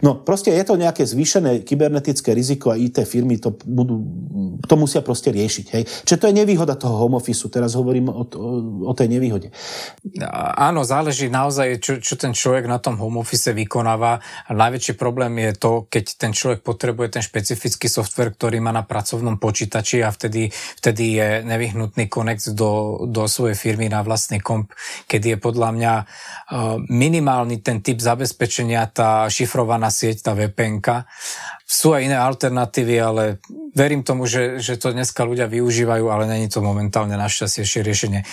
No proste je to nejaké zvýšené kybernetické riziko a IT firmy to, budú, to musia proste riešiť. Hej. Čiže to je nevýhoda toho home office. Teraz hovorím o, o, o tej nevýhode. Áno, záleží naozaj, čo, čo ten človek na tom home office vykonáva. Najväčší problém je to, keď ten človek potrebuje ten špecifický software, ktorý má na pracovnom počítači a vtedy, vtedy je nevyhnutný konekt do, do svojej firmy na vlastný komp, keď je podľa mňa minimálny ten typ zabezpečenia zabezpečenia tá šifrovaná sieť, tá vpn sú aj iné alternatívy, ale verím tomu, že, že to dneska ľudia využívajú, ale není to momentálne našťastie riešenie.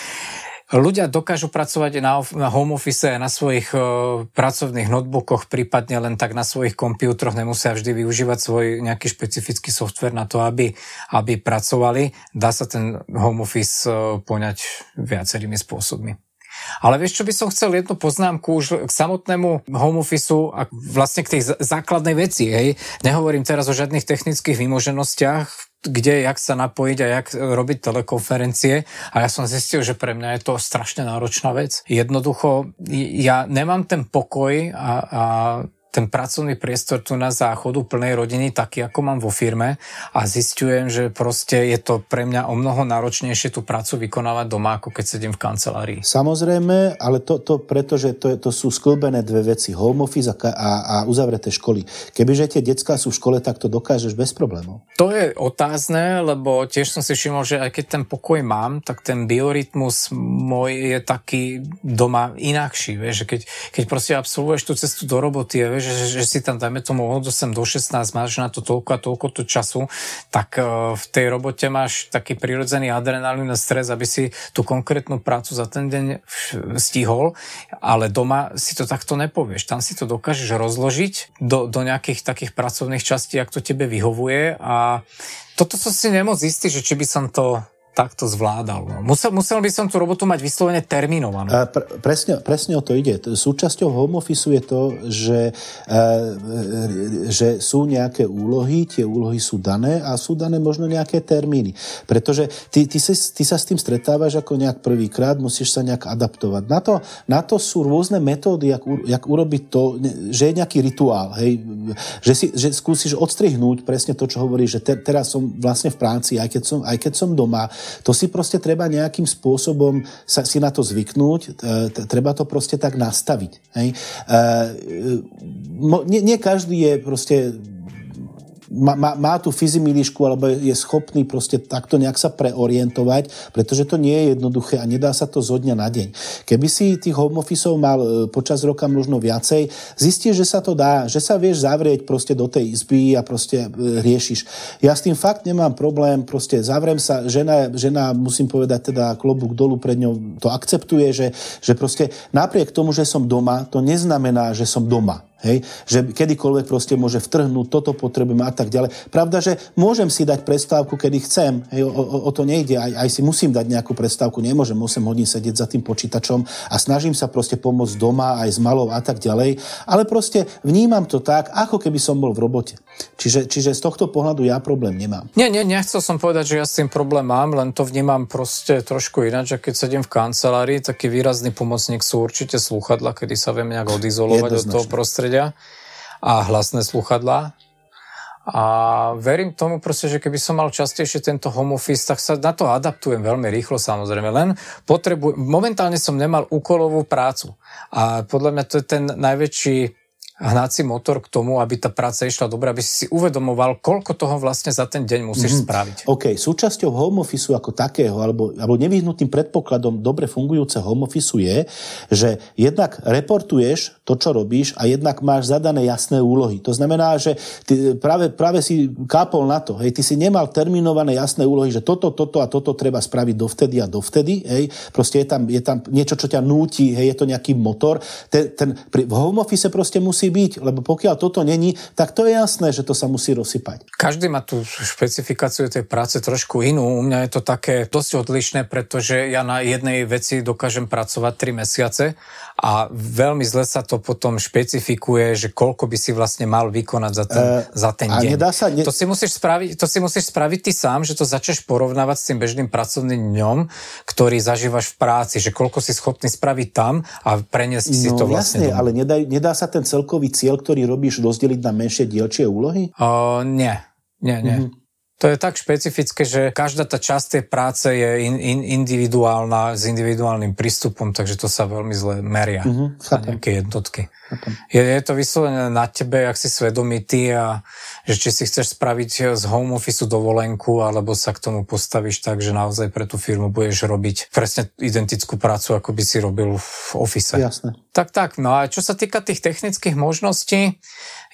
Ľudia dokážu pracovať na, na home office na svojich uh, pracovných notebookoch, prípadne len tak na svojich počítačoch, nemusia vždy využívať svoj nejaký špecifický software na to, aby, aby pracovali. Dá sa ten home office uh, poňať viacerými spôsobmi. Ale vieš, čo by som chcel jednu poznámku už k samotnému home office a vlastne k tej základnej veci. Hej. Nehovorím teraz o žiadnych technických vymoženostiach, kde, jak sa napojiť a jak robiť telekonferencie. A ja som zistil, že pre mňa je to strašne náročná vec. Jednoducho, ja nemám ten pokoj a, a ten pracovný priestor tu na záchodu plnej rodiny taký, ako mám vo firme a zistujem, že proste je to pre mňa o mnoho náročnejšie tú prácu vykonávať doma, ako keď sedím v kancelárii. Samozrejme, ale to, to preto, že to, to sú sklbené dve veci, home office a, a, a uzavreté školy. Kebyže tie detská sú v škole, tak to dokážeš bez problémov. To je otázne, lebo tiež som si všimol, že aj keď ten pokoj mám, tak ten biorytmus môj je taký doma inakší. Vieš, keď, keď proste absolvuješ tú cestu do roboty, vieš, že, že si tam, dajme tomu od 8 do 16, máš na to toľko a toľko to času, tak uh, v tej robote máš taký prirodzený adrenalín a stres, aby si tú konkrétnu prácu za ten deň stihol, ale doma si to takto nepovieš. Tam si to dokážeš rozložiť do, do nejakých takých pracovných častí, ak to tebe vyhovuje a toto som si nemoc istý, že či by som to takto zvládal. No. Musel, musel by som tú robotu mať vyslovene terminovanú. Pre, presne, presne o to ide. Súčasťou home office je to, že, e, že sú nejaké úlohy, tie úlohy sú dané a sú dané možno nejaké termíny. Pretože ty, ty, si, ty sa s tým stretávaš ako nejak prvýkrát, musíš sa nejak adaptovať. Na to, na to sú rôzne metódy, jak, jak urobiť to, že je nejaký rituál. Hej? Že, si, že skúsiš odstrihnúť presne to, čo hovoríš, že te, teraz som vlastne v práci, aj keď som, aj keď som doma, to si proste treba nejakým spôsobom sa, si na to zvyknúť, e, treba to proste tak nastaviť. Hej? E, nie, nie každý je proste má, má, má tú fyzimilišku alebo je schopný proste takto nejak sa preorientovať, pretože to nie je jednoduché a nedá sa to zo dňa na deň. Keby si tých home mal e, počas roka možno viacej, zistíš, že sa to dá, že sa vieš zavrieť proste do tej izby a proste e, riešiš. Ja s tým fakt nemám problém, proste zavriem sa, žena, žena musím povedať teda klobúk dolu pred ňou to akceptuje, že, že proste napriek tomu, že som doma, to neznamená, že som doma. Hej? Že kedykoľvek proste môže vtrhnúť, toto potrebujem a tak ďalej. Pravda, že môžem si dať prestávku, kedy chcem. Hej? O, o, o to nejde. Aj, aj si musím dať nejakú prestávku. Nemôžem 8 hodín sedieť za tým počítačom a snažím sa proste pomôcť doma aj s malou a tak ďalej. Ale proste vnímam to tak, ako keby som bol v robote. Čiže, čiže z tohto pohľadu ja problém nemám. Nie, nie, nechcel som povedať, že ja s tým problém mám, len to vnímam proste trošku ináč, že keď sedím v kancelárii, taký výrazný pomocník sú určite slúchadla, kedy sa viem nejak odizolovať od toho prostredia prostredia a hlasné sluchadlá. A verím tomu proste, že keby som mal častejšie tento home office, tak sa na to adaptujem veľmi rýchlo samozrejme. Len potrebujem, momentálne som nemal úkolovú prácu. A podľa mňa to je ten najväčší hnací motor k tomu, aby tá práca išla dobre, aby si si uvedomoval, koľko toho vlastne za ten deň musíš mm-hmm. spraviť. OK, súčasťou home office ako takého, alebo, alebo nevyhnutým predpokladom dobre fungujúceho home office je, že jednak reportuješ to, čo robíš a jednak máš zadané jasné úlohy. To znamená, že ty práve, práve si kápol na to, hej, ty si nemal terminované jasné úlohy, že toto, toto a toto treba spraviť dovtedy a dovtedy, hej, proste je tam, je tam niečo, čo ťa núti, hej, je to nejaký motor. Ten, ten, pri, v home office proste musí byť, lebo pokiaľ toto není, tak to je jasné, že to sa musí rozsypať. Každý má tú špecifikáciu tej práce trošku inú. U mňa je to také dosť odlišné, pretože ja na jednej veci dokážem pracovať 3 mesiace a veľmi zle sa to potom špecifikuje, že koľko by si vlastne mal vykonať za ten, uh, za ten deň. Nedá sa, ne... to, si musíš spraviť, to si musíš spraviť ty sám, že to začneš porovnávať s tým bežným pracovným dňom, ktorý zažívaš v práci, že koľko si schopný spraviť tam a preniesť no, si to vlastne jasne, ale nedá, nedá sa ten celkový cieľ, ktorý robíš, rozdeliť na menšie dielčie úlohy? Uh, nie, nie, nie. Mm-hmm. To je tak špecifické, že každá tá časť tej práce je in, in, individuálna, s individuálnym prístupom, takže to sa veľmi zle meria uh-huh, na nejaké jednotky. Je, je to vyslovené na tebe, ak si svedomitý a že či si chceš spraviť z home office dovolenku, alebo sa k tomu postavíš tak, že naozaj pre tú firmu budeš robiť presne identickú prácu, ako by si robil v office. Jasné. Tak, tak. No a čo sa týka tých technických možností,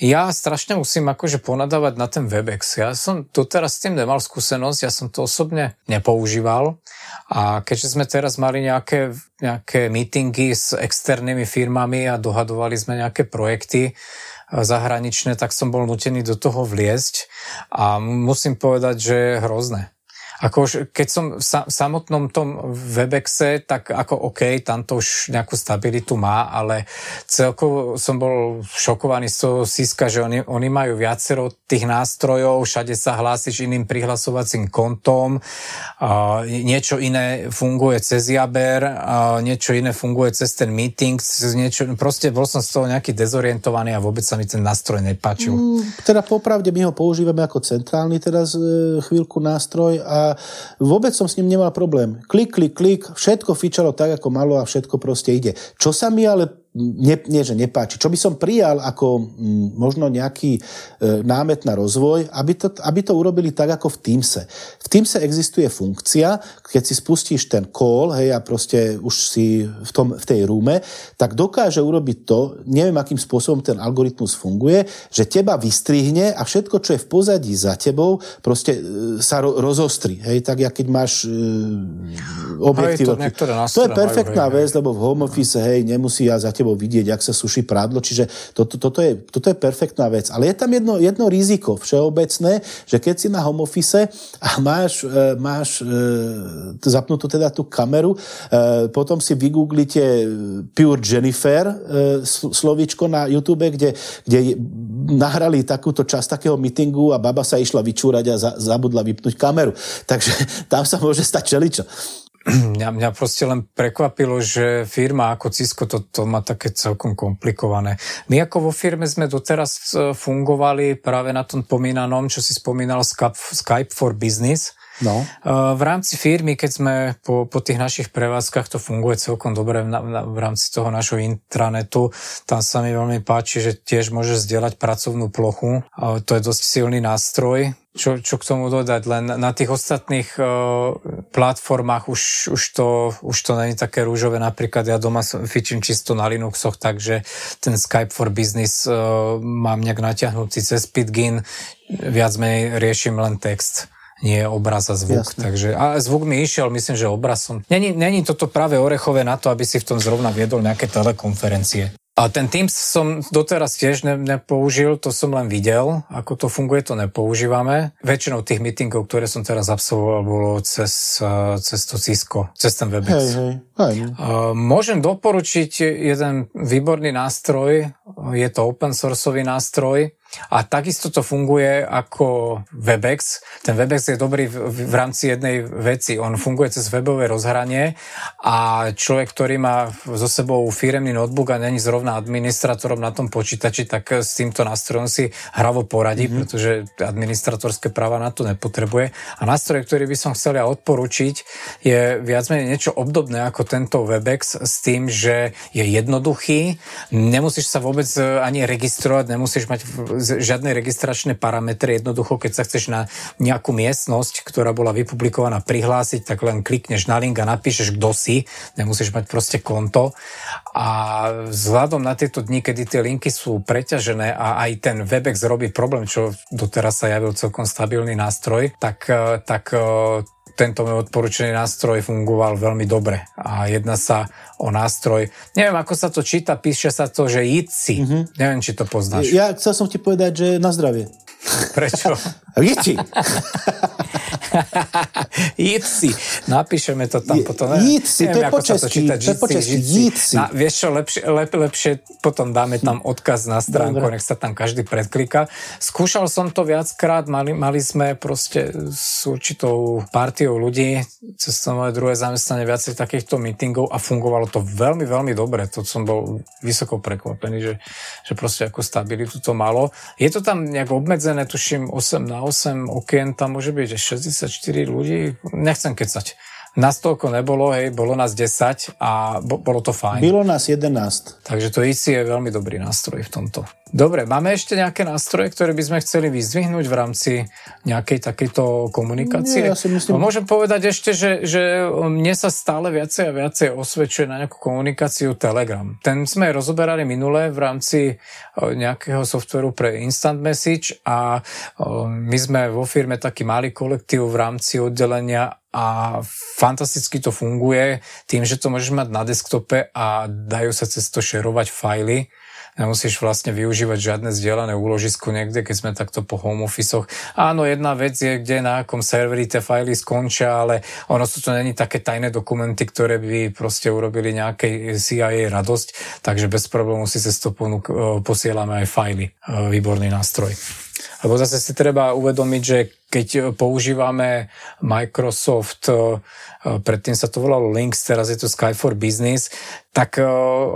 ja strašne musím akože ponadávať na ten Webex. Ja som doteraz s tým nemal skúsenosť, ja som to osobne nepoužíval a keďže sme teraz mali nejaké, nejaké meetingy s externými firmami a dohadovali sme nejaké projekty, eh, zahraničné, tak som bol nutený do toho vliesť a musím povedať, že je hrozné. Ako keď som v samotnom tom Webexe, tak ako OK, tam to už nejakú stabilitu má, ale celkovo som bol šokovaný z toho Siska, že oni, oni majú viacero tých nástrojov, všade sa hlásiš iným prihlasovacím kontom, a niečo iné funguje cez Jaber, a niečo iné funguje cez ten meeting, niečo, proste bol som z toho nejaký dezorientovaný a vôbec sa mi ten nástroj nepáčil. Mm, teda popravde my ho používame ako centrálny teraz e, chvíľku nástroj a vôbec som s ním nemal problém. Klik, klik, klik, všetko fičalo tak, ako malo a všetko proste ide. Čo sa mi ale ne, nie, že nepáči. Čo by som prijal ako m, mm, možno nejaký e, námet na rozvoj, aby to, aby to urobili tak ako v Teamse. V Teamse existuje funkcia, keď si spustíš ten call, hej, a proste už si v, tom, v tej rúme, tak dokáže urobiť to, neviem akým spôsobom ten algoritmus funguje, že teba vystrihne a všetko, čo je v pozadí za tebou, proste e, sa ro, rozostri. Hej, tak ja keď máš e, objektív. To, to je perfektná majú, vec, lebo v home office, hej, nemusí ja za tebou tebou vidieť, ak sa suší prádlo, čiže toto, toto, je, toto je perfektná vec. Ale je tam jedno, jedno riziko všeobecné, že keď si na home office a máš, e, máš e, zapnutú teda tú kameru, e, potom si vygooglite Pure Jennifer slovíčko na YouTube, kde, kde nahrali takúto časť takého meetingu a baba sa išla vyčúrať a za, zabudla vypnúť kameru. Takže tam sa môže stať čeličo. mňa, mňa proste len prekvapilo, že firma ako Cisco to, to má také celkom komplikované. My ako vo firme sme doteraz e, fungovali práve na tom pomínanom, čo si spomínal Skype, for Business, No. E, v rámci firmy, keď sme po, po tých našich prevádzkach, to funguje celkom dobre v, na, v rámci toho našho intranetu. Tam sa mi veľmi páči, že tiež môže zdieľať pracovnú plochu. To je dosť silný nástroj čo, čo k tomu dodať, len na tých ostatných uh, platformách už, už, to, už to není také rúžové. Napríklad ja doma fičím čisto na Linuxoch, takže ten Skype for Business uh, mám nejak natiahnutý cez Pitgin, viac menej riešim len text nie obraz a zvuk. Jasne. Takže, a zvuk mi išiel, myslím, že obraz som... Není, není toto práve orechové na to, aby si v tom zrovna viedol nejaké telekonferencie. A ten Teams som doteraz tiež ne, nepoužil, to som len videl, ako to funguje, to nepoužívame. Väčšinou tých meetingov, ktoré som teraz absolvoval, bolo cez, eh, cez to Cisco, cez ten Webex. Hej, hej. hej. Môžem doporučiť jeden výborný nástroj, je to open sourceový nástroj, a takisto to funguje ako Webex. Ten Webex je dobrý v, v rámci jednej veci. On funguje cez webové rozhranie a človek, ktorý má so sebou firemný notebook a není zrovna administratorom na tom počítači, tak s týmto nástrojom si hravo poradí, mm-hmm. pretože administratorské práva na to nepotrebuje. A nástroj, ktorý by som chcel ja odporučiť, je viac menej niečo obdobné ako tento Webex s tým, že je jednoduchý, nemusíš sa vôbec ani registrovať, nemusíš mať žiadne registračné parametre. Jednoducho, keď sa chceš na nejakú miestnosť, ktorá bola vypublikovaná, prihlásiť, tak len klikneš na link a napíšeš, kto si. Nemusíš mať proste konto. A vzhľadom na tieto dni, kedy tie linky sú preťažené a aj ten Webex robí problém, čo doteraz sa javil celkom stabilný nástroj, tak, tak tento môj odporúčený nástroj fungoval veľmi dobre. A jedná sa o nástroj, neviem ako sa to číta, píše sa to, že Jitsi. Mm-hmm. Neviem, či to poznáš. Ja chcel som ti povedať, že na zdravie. Prečo? Jitsi. Jitsi. Napíšeme to tam potom. Jitsi, to je po česky, číta, to je po česky, Jitsi. Na, vieš čo, lepšie, lep, lepšie potom dáme tam odkaz na stránku, Dobre. nech sa tam každý predklika. Skúšal som to viackrát, mali, mali sme proste s určitou partiou ľudí cez to moje druhé zamestnanie viacej takýchto meetingov a fungovalo to veľmi, veľmi dobre. To som bol vysoko prekvapený, že, že proste ako stabilitu to malo. Je to tam nejak obmedzené, tuším 8 na 8 okien, tam môže byť 64 ľudí, nechcem kecať. Nás toľko nebolo, hej, bolo nás 10 a bo, bolo to fajn. Bylo nás 11. Takže to ICI je veľmi dobrý nástroj v tomto. Dobre, máme ešte nejaké nástroje, ktoré by sme chceli vyzdvihnúť v rámci nejakej takejto komunikácie? Nie, ja si myslím- No, môžem povedať ešte, že, že mne sa stále viacej a viacej osvedčuje na nejakú komunikáciu Telegram. Ten sme rozoberali minule v rámci o, nejakého softveru pre Instant Message a o, my sme vo firme taký malý kolektív v rámci oddelenia a fantasticky to funguje tým, že to môžeš mať na desktope a dajú sa cez to šerovať fajly. Nemusíš vlastne využívať žiadne zdieľané úložisko niekde, keď sme takto po home office Áno, jedna vec je, kde na akom serveri tie fajly skončia, ale ono sú to není také tajné dokumenty, ktoré by proste urobili nejakej CIA radosť, takže bez problémov si cez to ponúk, e, posielame aj fajly. E, Výborný nástroj. Lebo zase si treba uvedomiť, že keď používame Microsoft, e, predtým sa to volalo Links, teraz je to Sky for Business, tak e,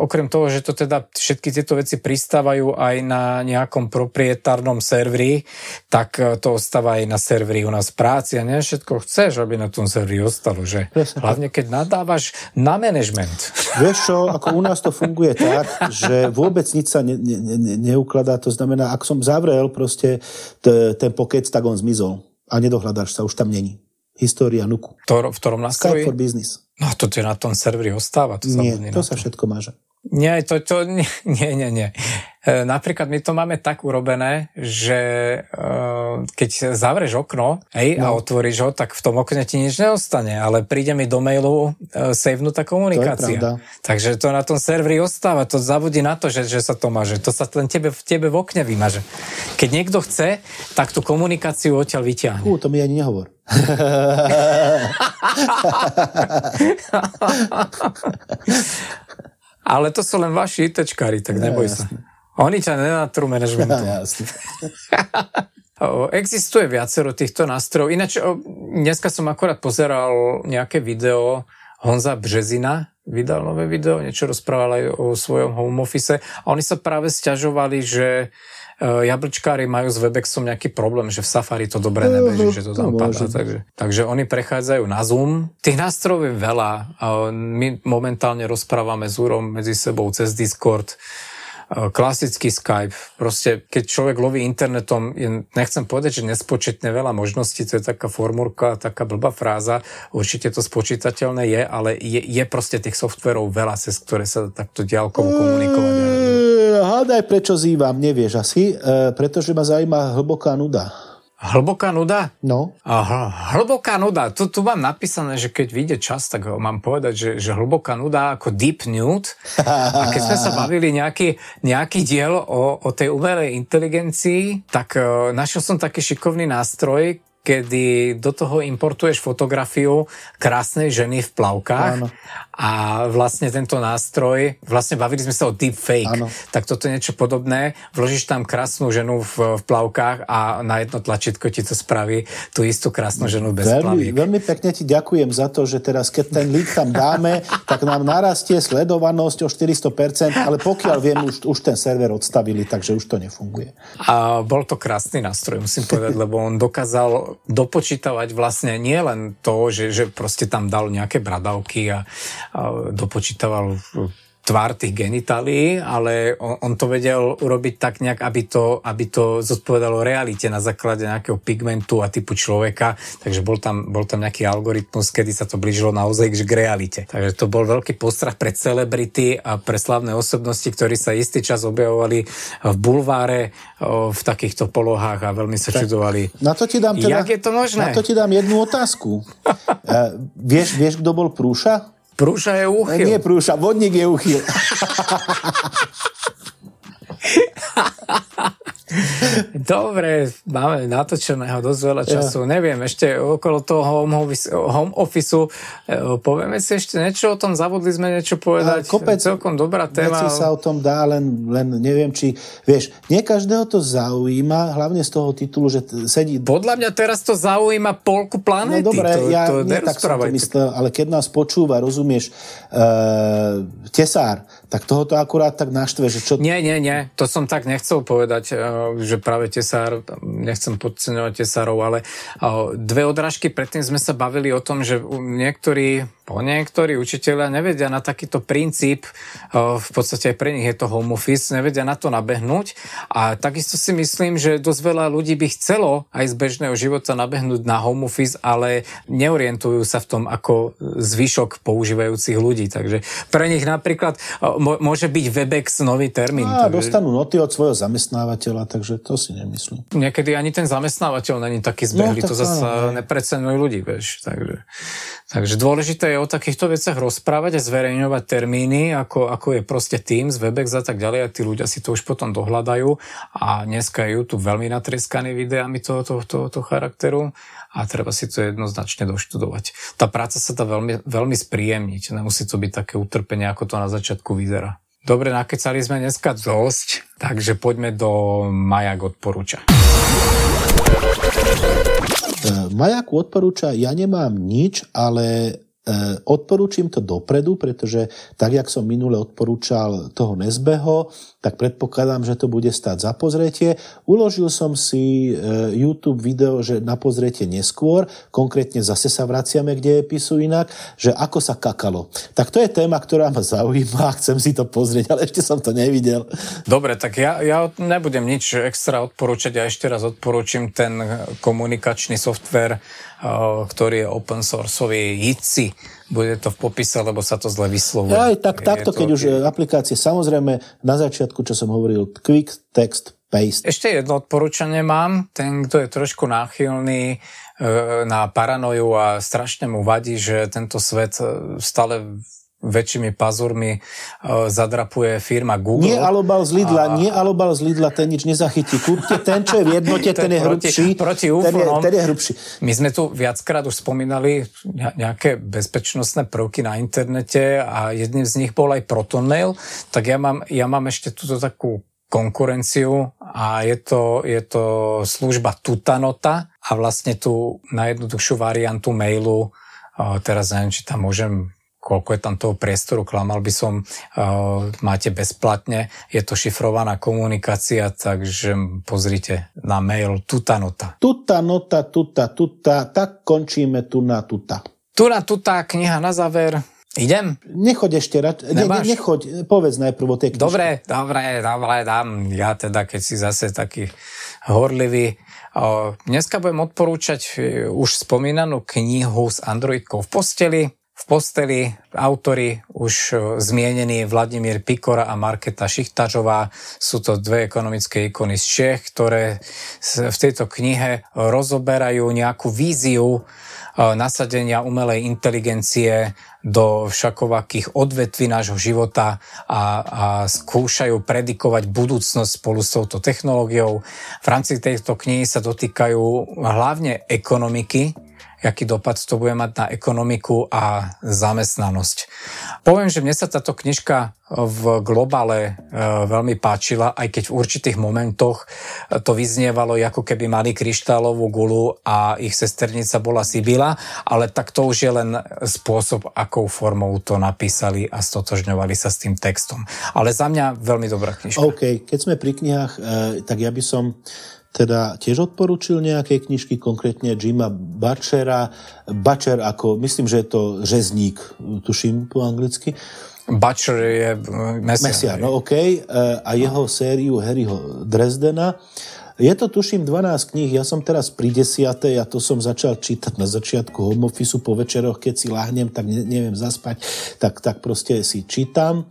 okrem toho, že to teda všetky tieto veci pristávajú aj na nejakom proprietárnom serveri, tak e, to ostáva aj na serveri u nás práci a nie všetko chceš, aby na tom serveri ostalo, že? Hlavne keď nadávaš na management. Vieš čo, ako u nás to funguje tak, že vôbec nič sa ne, ne, ne, neukladá. To znamená, ak som zavrel proste t, ten pokec, tak on zmizol. A nedohľadáš sa, už tam není. História nuku. To, v ktorom Skype nástroji? for business. No to je na tom serveri ostáva. To Nie, to sa všetko máže. Nie, to, to, nie, nie, nie, Napríklad my to máme tak urobené, že e, keď zavrieš okno hej, a otvoríš ho, tak v tom okne ti nič neostane, ale príde mi do mailu e, savenutá komunikácia. pravda. Takže to na tom serveri ostáva, to zabudí na to, že, že sa to maže. To sa len tebe, v tebe v okne vymaže. Keď niekto chce, tak tú komunikáciu odtiaľ vyťahne. Ú, to mi ani nehovor. Ale to sú len vaši ITčkári, tak neboj sa. Oni ťa nenatrú manažmentu. Ja, Existuje viacero týchto nástrojov. Ináč, dneska som akorát pozeral nejaké video Honza Březina, vydal nové video, niečo rozprával aj o svojom home office a oni sa práve stiažovali, že e, jablčkári majú s Webexom nejaký problém, že v Safari to dobre nebeží, že to tam padá. Takže, takže oni prechádzajú na Zoom. Tých nástrojov je veľa. My momentálne rozprávame s Úrom medzi sebou cez Discord klasický Skype. Proste, keď človek loví internetom, je, nechcem povedať, že nespočetne veľa možností, to je taká formulka, taká blbá fráza, určite to spočítateľné je, ale je, je proste tých softverov veľa, cez ktoré sa takto diaľkovo komunikovať. dá. E, Hádaj, prečo zývam, nevieš asi, e, pretože ma zaujíma hlboká nuda. Hlboká nuda? No, Aha, hlboká nuda. Tu, tu mám napísané, že keď vyjde čas, tak mám povedať, že, že hlboká nuda ako deep nude. A keď sme sa bavili nejaký, nejaký diel o, o tej umelej inteligencii, tak uh, našiel som taký šikovný nástroj, kedy do toho importuješ fotografiu krásnej ženy v plavkách Áno. A vlastne tento nástroj, vlastne bavili sme sa o deepfake, Áno. tak toto je niečo podobné, vložíš tam krásnu ženu v, v plavkách a na jedno tlačítko ti to spraví tú istú krásnu ženu bez veľmi, plaviek. veľmi pekne ti ďakujem za to, že teraz, keď ten link tam dáme, tak nám narastie sledovanosť o 400%, ale pokiaľ viem, už, už ten server odstavili, takže už to nefunguje. A bol to krásny nástroj, musím povedať, lebo on dokázal dopočítavať vlastne nie len to, že, že proste tam dal nejaké bradavky a dopočítaval tvár tých genitálií, ale on, on to vedel urobiť tak nejak, aby to, aby to zodpovedalo realite na základe nejakého pigmentu a typu človeka, takže bol tam, bol tam nejaký algoritmus, kedy sa to blížilo naozaj k realite. Takže to bol veľký postrach pre celebrity a pre slavné osobnosti, ktorí sa istý čas objavovali v bulváre v takýchto polohách a veľmi sa čudovali. Na to ti dám teda, Jak je to možné? Na to ti dám jednu otázku. uh, vieš, vieš, kto bol Prúša? Prúša je úchyl. Nie Prúša, vodník je uchyl. Dobre, máme natočeného dosť veľa času. Ja. Neviem, ešte okolo toho home office, home officeu e, povieme si ešte niečo o tom, zabudli sme niečo povedať. A kopec Celkom dobrá téma. Veci sa o tom dá, len, len neviem, či, vieš, nie každého to zaujíma, hlavne z toho titulu, že sedí... Podľa mňa teraz to zaujíma polku planéty. No dobre, to, ja to nie tak som to myslel, ale keď nás počúva, rozumieš, uh, tesár, tak toho to akurát tak naštve, že čo... Nie, nie, nie, to som tak nechcel povedať, eh, že práve tesár, nechcem podceňovať tesárov, ale eh, dve odrážky predtým sme sa bavili o tom, že niektorí po niektorí učiteľia nevedia na takýto princíp, v podstate aj pre nich je to home office, nevedia na to nabehnúť a takisto si myslím, že dosť veľa ľudí by chcelo aj z bežného života nabehnúť na home office, ale neorientujú sa v tom ako zvyšok používajúcich ľudí. Takže pre nich napríklad môže byť Webex nový termín. A takže... dostanú noty od svojho zamestnávateľa, takže to si nemyslím. Niekedy ani ten zamestnávateľ není taký zbehlý, no, to zase nepreceňujú ľudí, vieš. Takže, takže dôležité je o takýchto veciach rozprávať a zverejňovať termíny, ako, ako je proste Teams, Webex a tak ďalej a tí ľudia si to už potom dohľadajú a dneska je YouTube veľmi natreskaný videami tohoto, tohoto charakteru a treba si to jednoznačne doštudovať. Tá práca sa dá veľmi, veľmi spríjemniť, nemusí to byť také utrpenie, ako to na začiatku vyzerá. Dobre, nakecali sme dneska dosť, takže poďme do Majak odporúča. Majak odporúča, ja nemám nič, ale E, odporúčim to dopredu, pretože tak, jak som minule odporúčal toho Nezbeho, tak predpokladám, že to bude stať za pozretie. Uložil som si e, YouTube video, že na pozretie neskôr, konkrétne zase sa vraciame k dejepisu inak, že ako sa kakalo. Tak to je téma, ktorá ma zaujíma a chcem si to pozrieť, ale ešte som to nevidel. Dobre, tak ja, ja nebudem nič extra odporúčať a ja ešte raz odporúčim ten komunikačný software ktorý je open sourceový Jitsi. Bude to v popise, lebo sa to zle vyslovuje. Aj tak, takto, keď už aplikácie, samozrejme, na začiatku, čo som hovoril, Quick Text Paste. Ešte jedno odporúčanie mám. Ten, kto je trošku náchylný e, na paranoju a strašne mu vadí, že tento svet e, stále väčšími pazurmi uh, zadrapuje firma Google. Nie Alobal z Lidla, a... nie Alobal z Lidla, ten nič nezachytí. Kúpte ten, čo je v jednote, ten, ten je hrubší. Proti, proti ten, je, ten je hrubší. My sme tu viackrát už spomínali nejaké bezpečnostné prvky na internete a jedným z nich bol aj ProtonMail, tak ja mám, ja mám ešte túto takú konkurenciu a je to, je to služba Tutanota a vlastne tú najjednoduchšiu variantu mailu, teraz neviem, či tam môžem koľko je tam toho priestoru, klamal by som, uh, máte bezplatne, je to šifrovaná komunikácia, takže pozrite na mail tutanota. Tutanota, tuta, tuta, tak končíme tu na tuta. Tu na tuta, kniha na záver. Idem? Nechoď ešte, rač... ne, ne, nechoď, povedz najprv o tej knižke. Dobre, dobre, dobre, dám. Ja teda, keď si zase taký horlivý. Dneska budem odporúčať e, už spomínanú knihu s Androidkou v posteli v posteli autory už e, zmienení Vladimír Pikora a Marketa Šichtažová sú to dve ekonomické ikony z Čech, ktoré v tejto knihe rozoberajú nejakú víziu e, nasadenia umelej inteligencie do všakovakých odvetví nášho života a, a skúšajú predikovať budúcnosť spolu s touto technológiou. V rámci tejto knihy sa dotýkajú hlavne ekonomiky, aký dopad to bude mať na ekonomiku a zamestnanosť. Poviem, že mne sa táto knižka v globále e, veľmi páčila, aj keď v určitých momentoch to vyznievalo, ako keby mali kryštálovú gulu a ich sesternica bola Sibila, ale tak to už je len spôsob, akou formou to napísali a stotožňovali sa s tým textom. Ale za mňa veľmi dobrá knižka. OK, keď sme pri knihách, e, tak ja by som teda tiež odporučil nejaké knižky, konkrétne Jima Butchera. Butcher ako, myslím, že je to řezník, tuším po anglicky. Butcher je mesiar. Mesiar, no okej. Okay. A jeho sériu Harryho Dresdena. Je to, tuším, 12 kníh. Ja som teraz pri desiatej a to som začal čítať na začiatku home office po večeroch, keď si láhnem, tak neviem zaspať, tak, tak proste si čítam.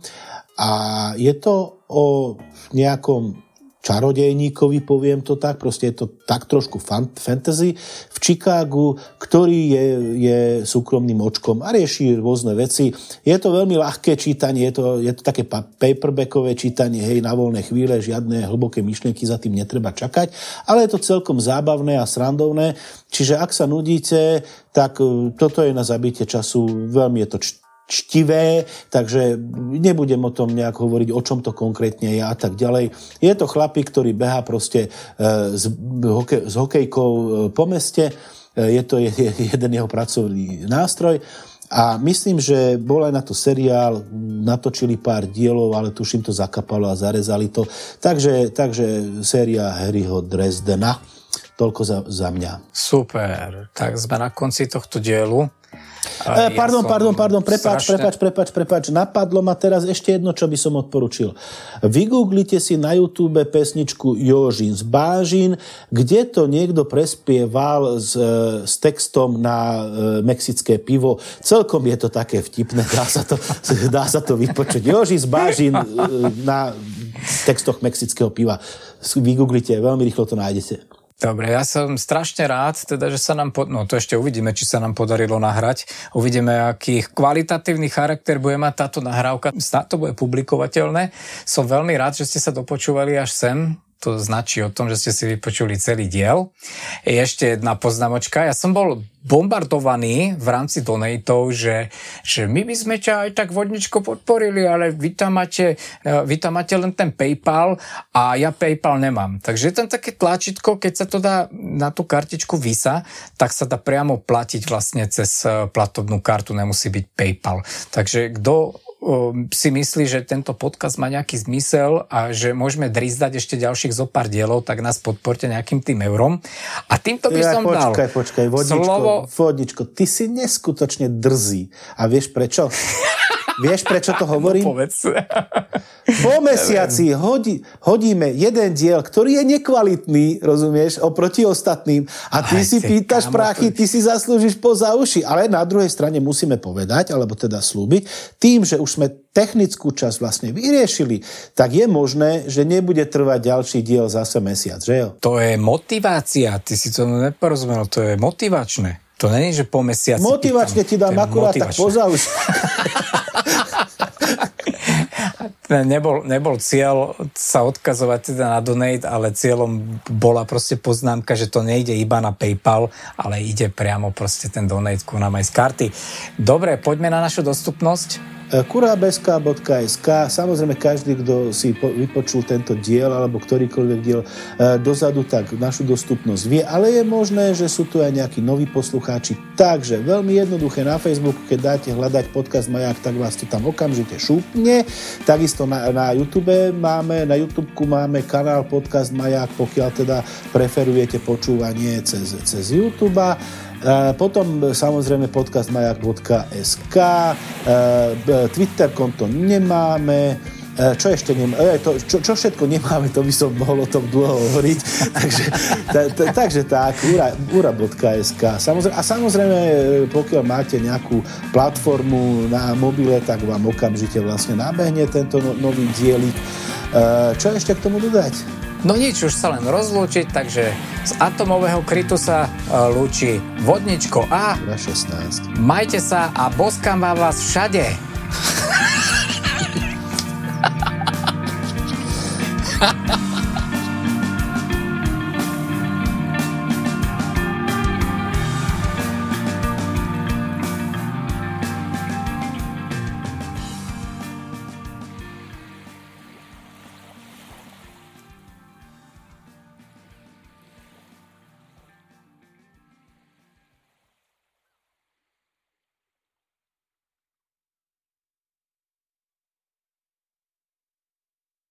A je to o nejakom čarodejníkovi, poviem to tak, proste je to tak trošku fantasy, v Chicagu, ktorý je, je súkromným očkom a rieši rôzne veci. Je to veľmi ľahké čítanie, je to, je to také paperbackové čítanie, hej, na voľné chvíle, žiadne hlboké myšlienky za tým netreba čakať, ale je to celkom zábavné a srandovné, čiže ak sa nudíte, tak e, toto je na zabitie času, veľmi je to čtivé, takže nebudem o tom nejak hovoriť, o čom to konkrétne je a tak ďalej. Je to chlapík, ktorý beha proste e, s, hokej, s hokejkou e, po meste, e, je to jeden jeho pracovný nástroj a myslím, že bol aj na to seriál, natočili pár dielov, ale tuším to zakapalo a zarezali to. Takže, takže séria Harryho Dresdena. Toľko za, za mňa. Super. Tak sme na konci tohto dielu. Ja pardon, pardon, pardon, prepač, strašne... prepač, prepač, prepač. Napadlo ma teraz ešte jedno, čo by som odporučil. Vygooglite si na YouTube pesničku Jožin z Bážin, kde to niekto prespieval s, e, s textom na e, mexické pivo. Celkom je to také vtipné, dá sa to, dá sa to vypočuť. Jožin z Bážin e, na textoch mexického piva. Vygooglite, veľmi rýchlo to nájdete. Dobre, ja som strašne rád, teda, že sa nám, po... no to ešte uvidíme, či sa nám podarilo nahrať. Uvidíme, aký kvalitatívny charakter bude mať táto nahrávka. Snad to bude publikovateľné. Som veľmi rád, že ste sa dopočúvali až sem to značí o tom, že ste si vypočuli celý diel. Ešte jedna poznámočka. Ja som bol bombardovaný v rámci donatov, že, že my by sme ťa aj tak vodničko podporili, ale vy tam, máte, e, vy tam máte len ten PayPal a ja PayPal nemám. Takže je tam také tlačítko, keď sa to dá na tú kartičku Visa, tak sa dá priamo platiť vlastne cez e, platobnú kartu, nemusí byť PayPal. Takže kto si myslí, že tento podcast má nejaký zmysel a že môžeme drizdať ešte ďalších zo pár dielov, tak nás podporte nejakým tým eurom. A týmto by ja, som počkaj, dal Počkaj, počkaj, vodničko, slovo... vodničko, ty si neskutočne drzý. A vieš prečo? Vieš, prečo to hovorím? No, povedz. Po mesiaci hodí, hodíme jeden diel, ktorý je nekvalitný, rozumieš, oproti ostatným. A ty Aj, si pýtaš práchy, ty si zaslúžiš poza uši. Ale na druhej strane musíme povedať, alebo teda slúbiť, tým, že už sme technickú časť vlastne vyriešili, tak je možné, že nebude trvať ďalší diel zase mesiac, že jo? To je motivácia, ty si to neporozumel, to je motivačné. To není, že po mesiaci... Motivačne ti dám akurát tak poza. nebol, nebol cieľ sa odkazovať teda na donate, ale cieľom bola proste poznámka, že to nejde iba na PayPal, ale ide priamo proste ten donate ku nám aj z karty. Dobre, poďme na našu dostupnosť kurabeska.sk. Samozrejme, každý, kto si vypočul tento diel alebo ktorýkoľvek diel e, dozadu, tak našu dostupnosť vie, ale je možné, že sú tu aj nejakí noví poslucháči. Takže veľmi jednoduché na Facebooku, keď dáte hľadať podcast Maják, tak vás to tam okamžite šúpne. Takisto na, na YouTube máme, na YouTube máme kanál podcast Maják, pokiaľ teda preferujete počúvanie cez, cez YouTube. Potom samozrejme podcast majak.sk, Twitter konto nemáme, čo ešte nemáme, to, čo, čo všetko nemáme, to by som mohol o tom dlho hovoriť. takže, ta, ta, takže tak, ura, ura.sk. Samozrejme, a samozrejme, pokiaľ máte nejakú platformu na mobile, tak vám okamžite vlastne nabehne tento no, nový dielik. Čo ešte k tomu dodať? No nič, už sa len rozlúčiť, takže z atomového krytu sa e, lúči vodničko A. 16. Majte sa a boskám vás všade.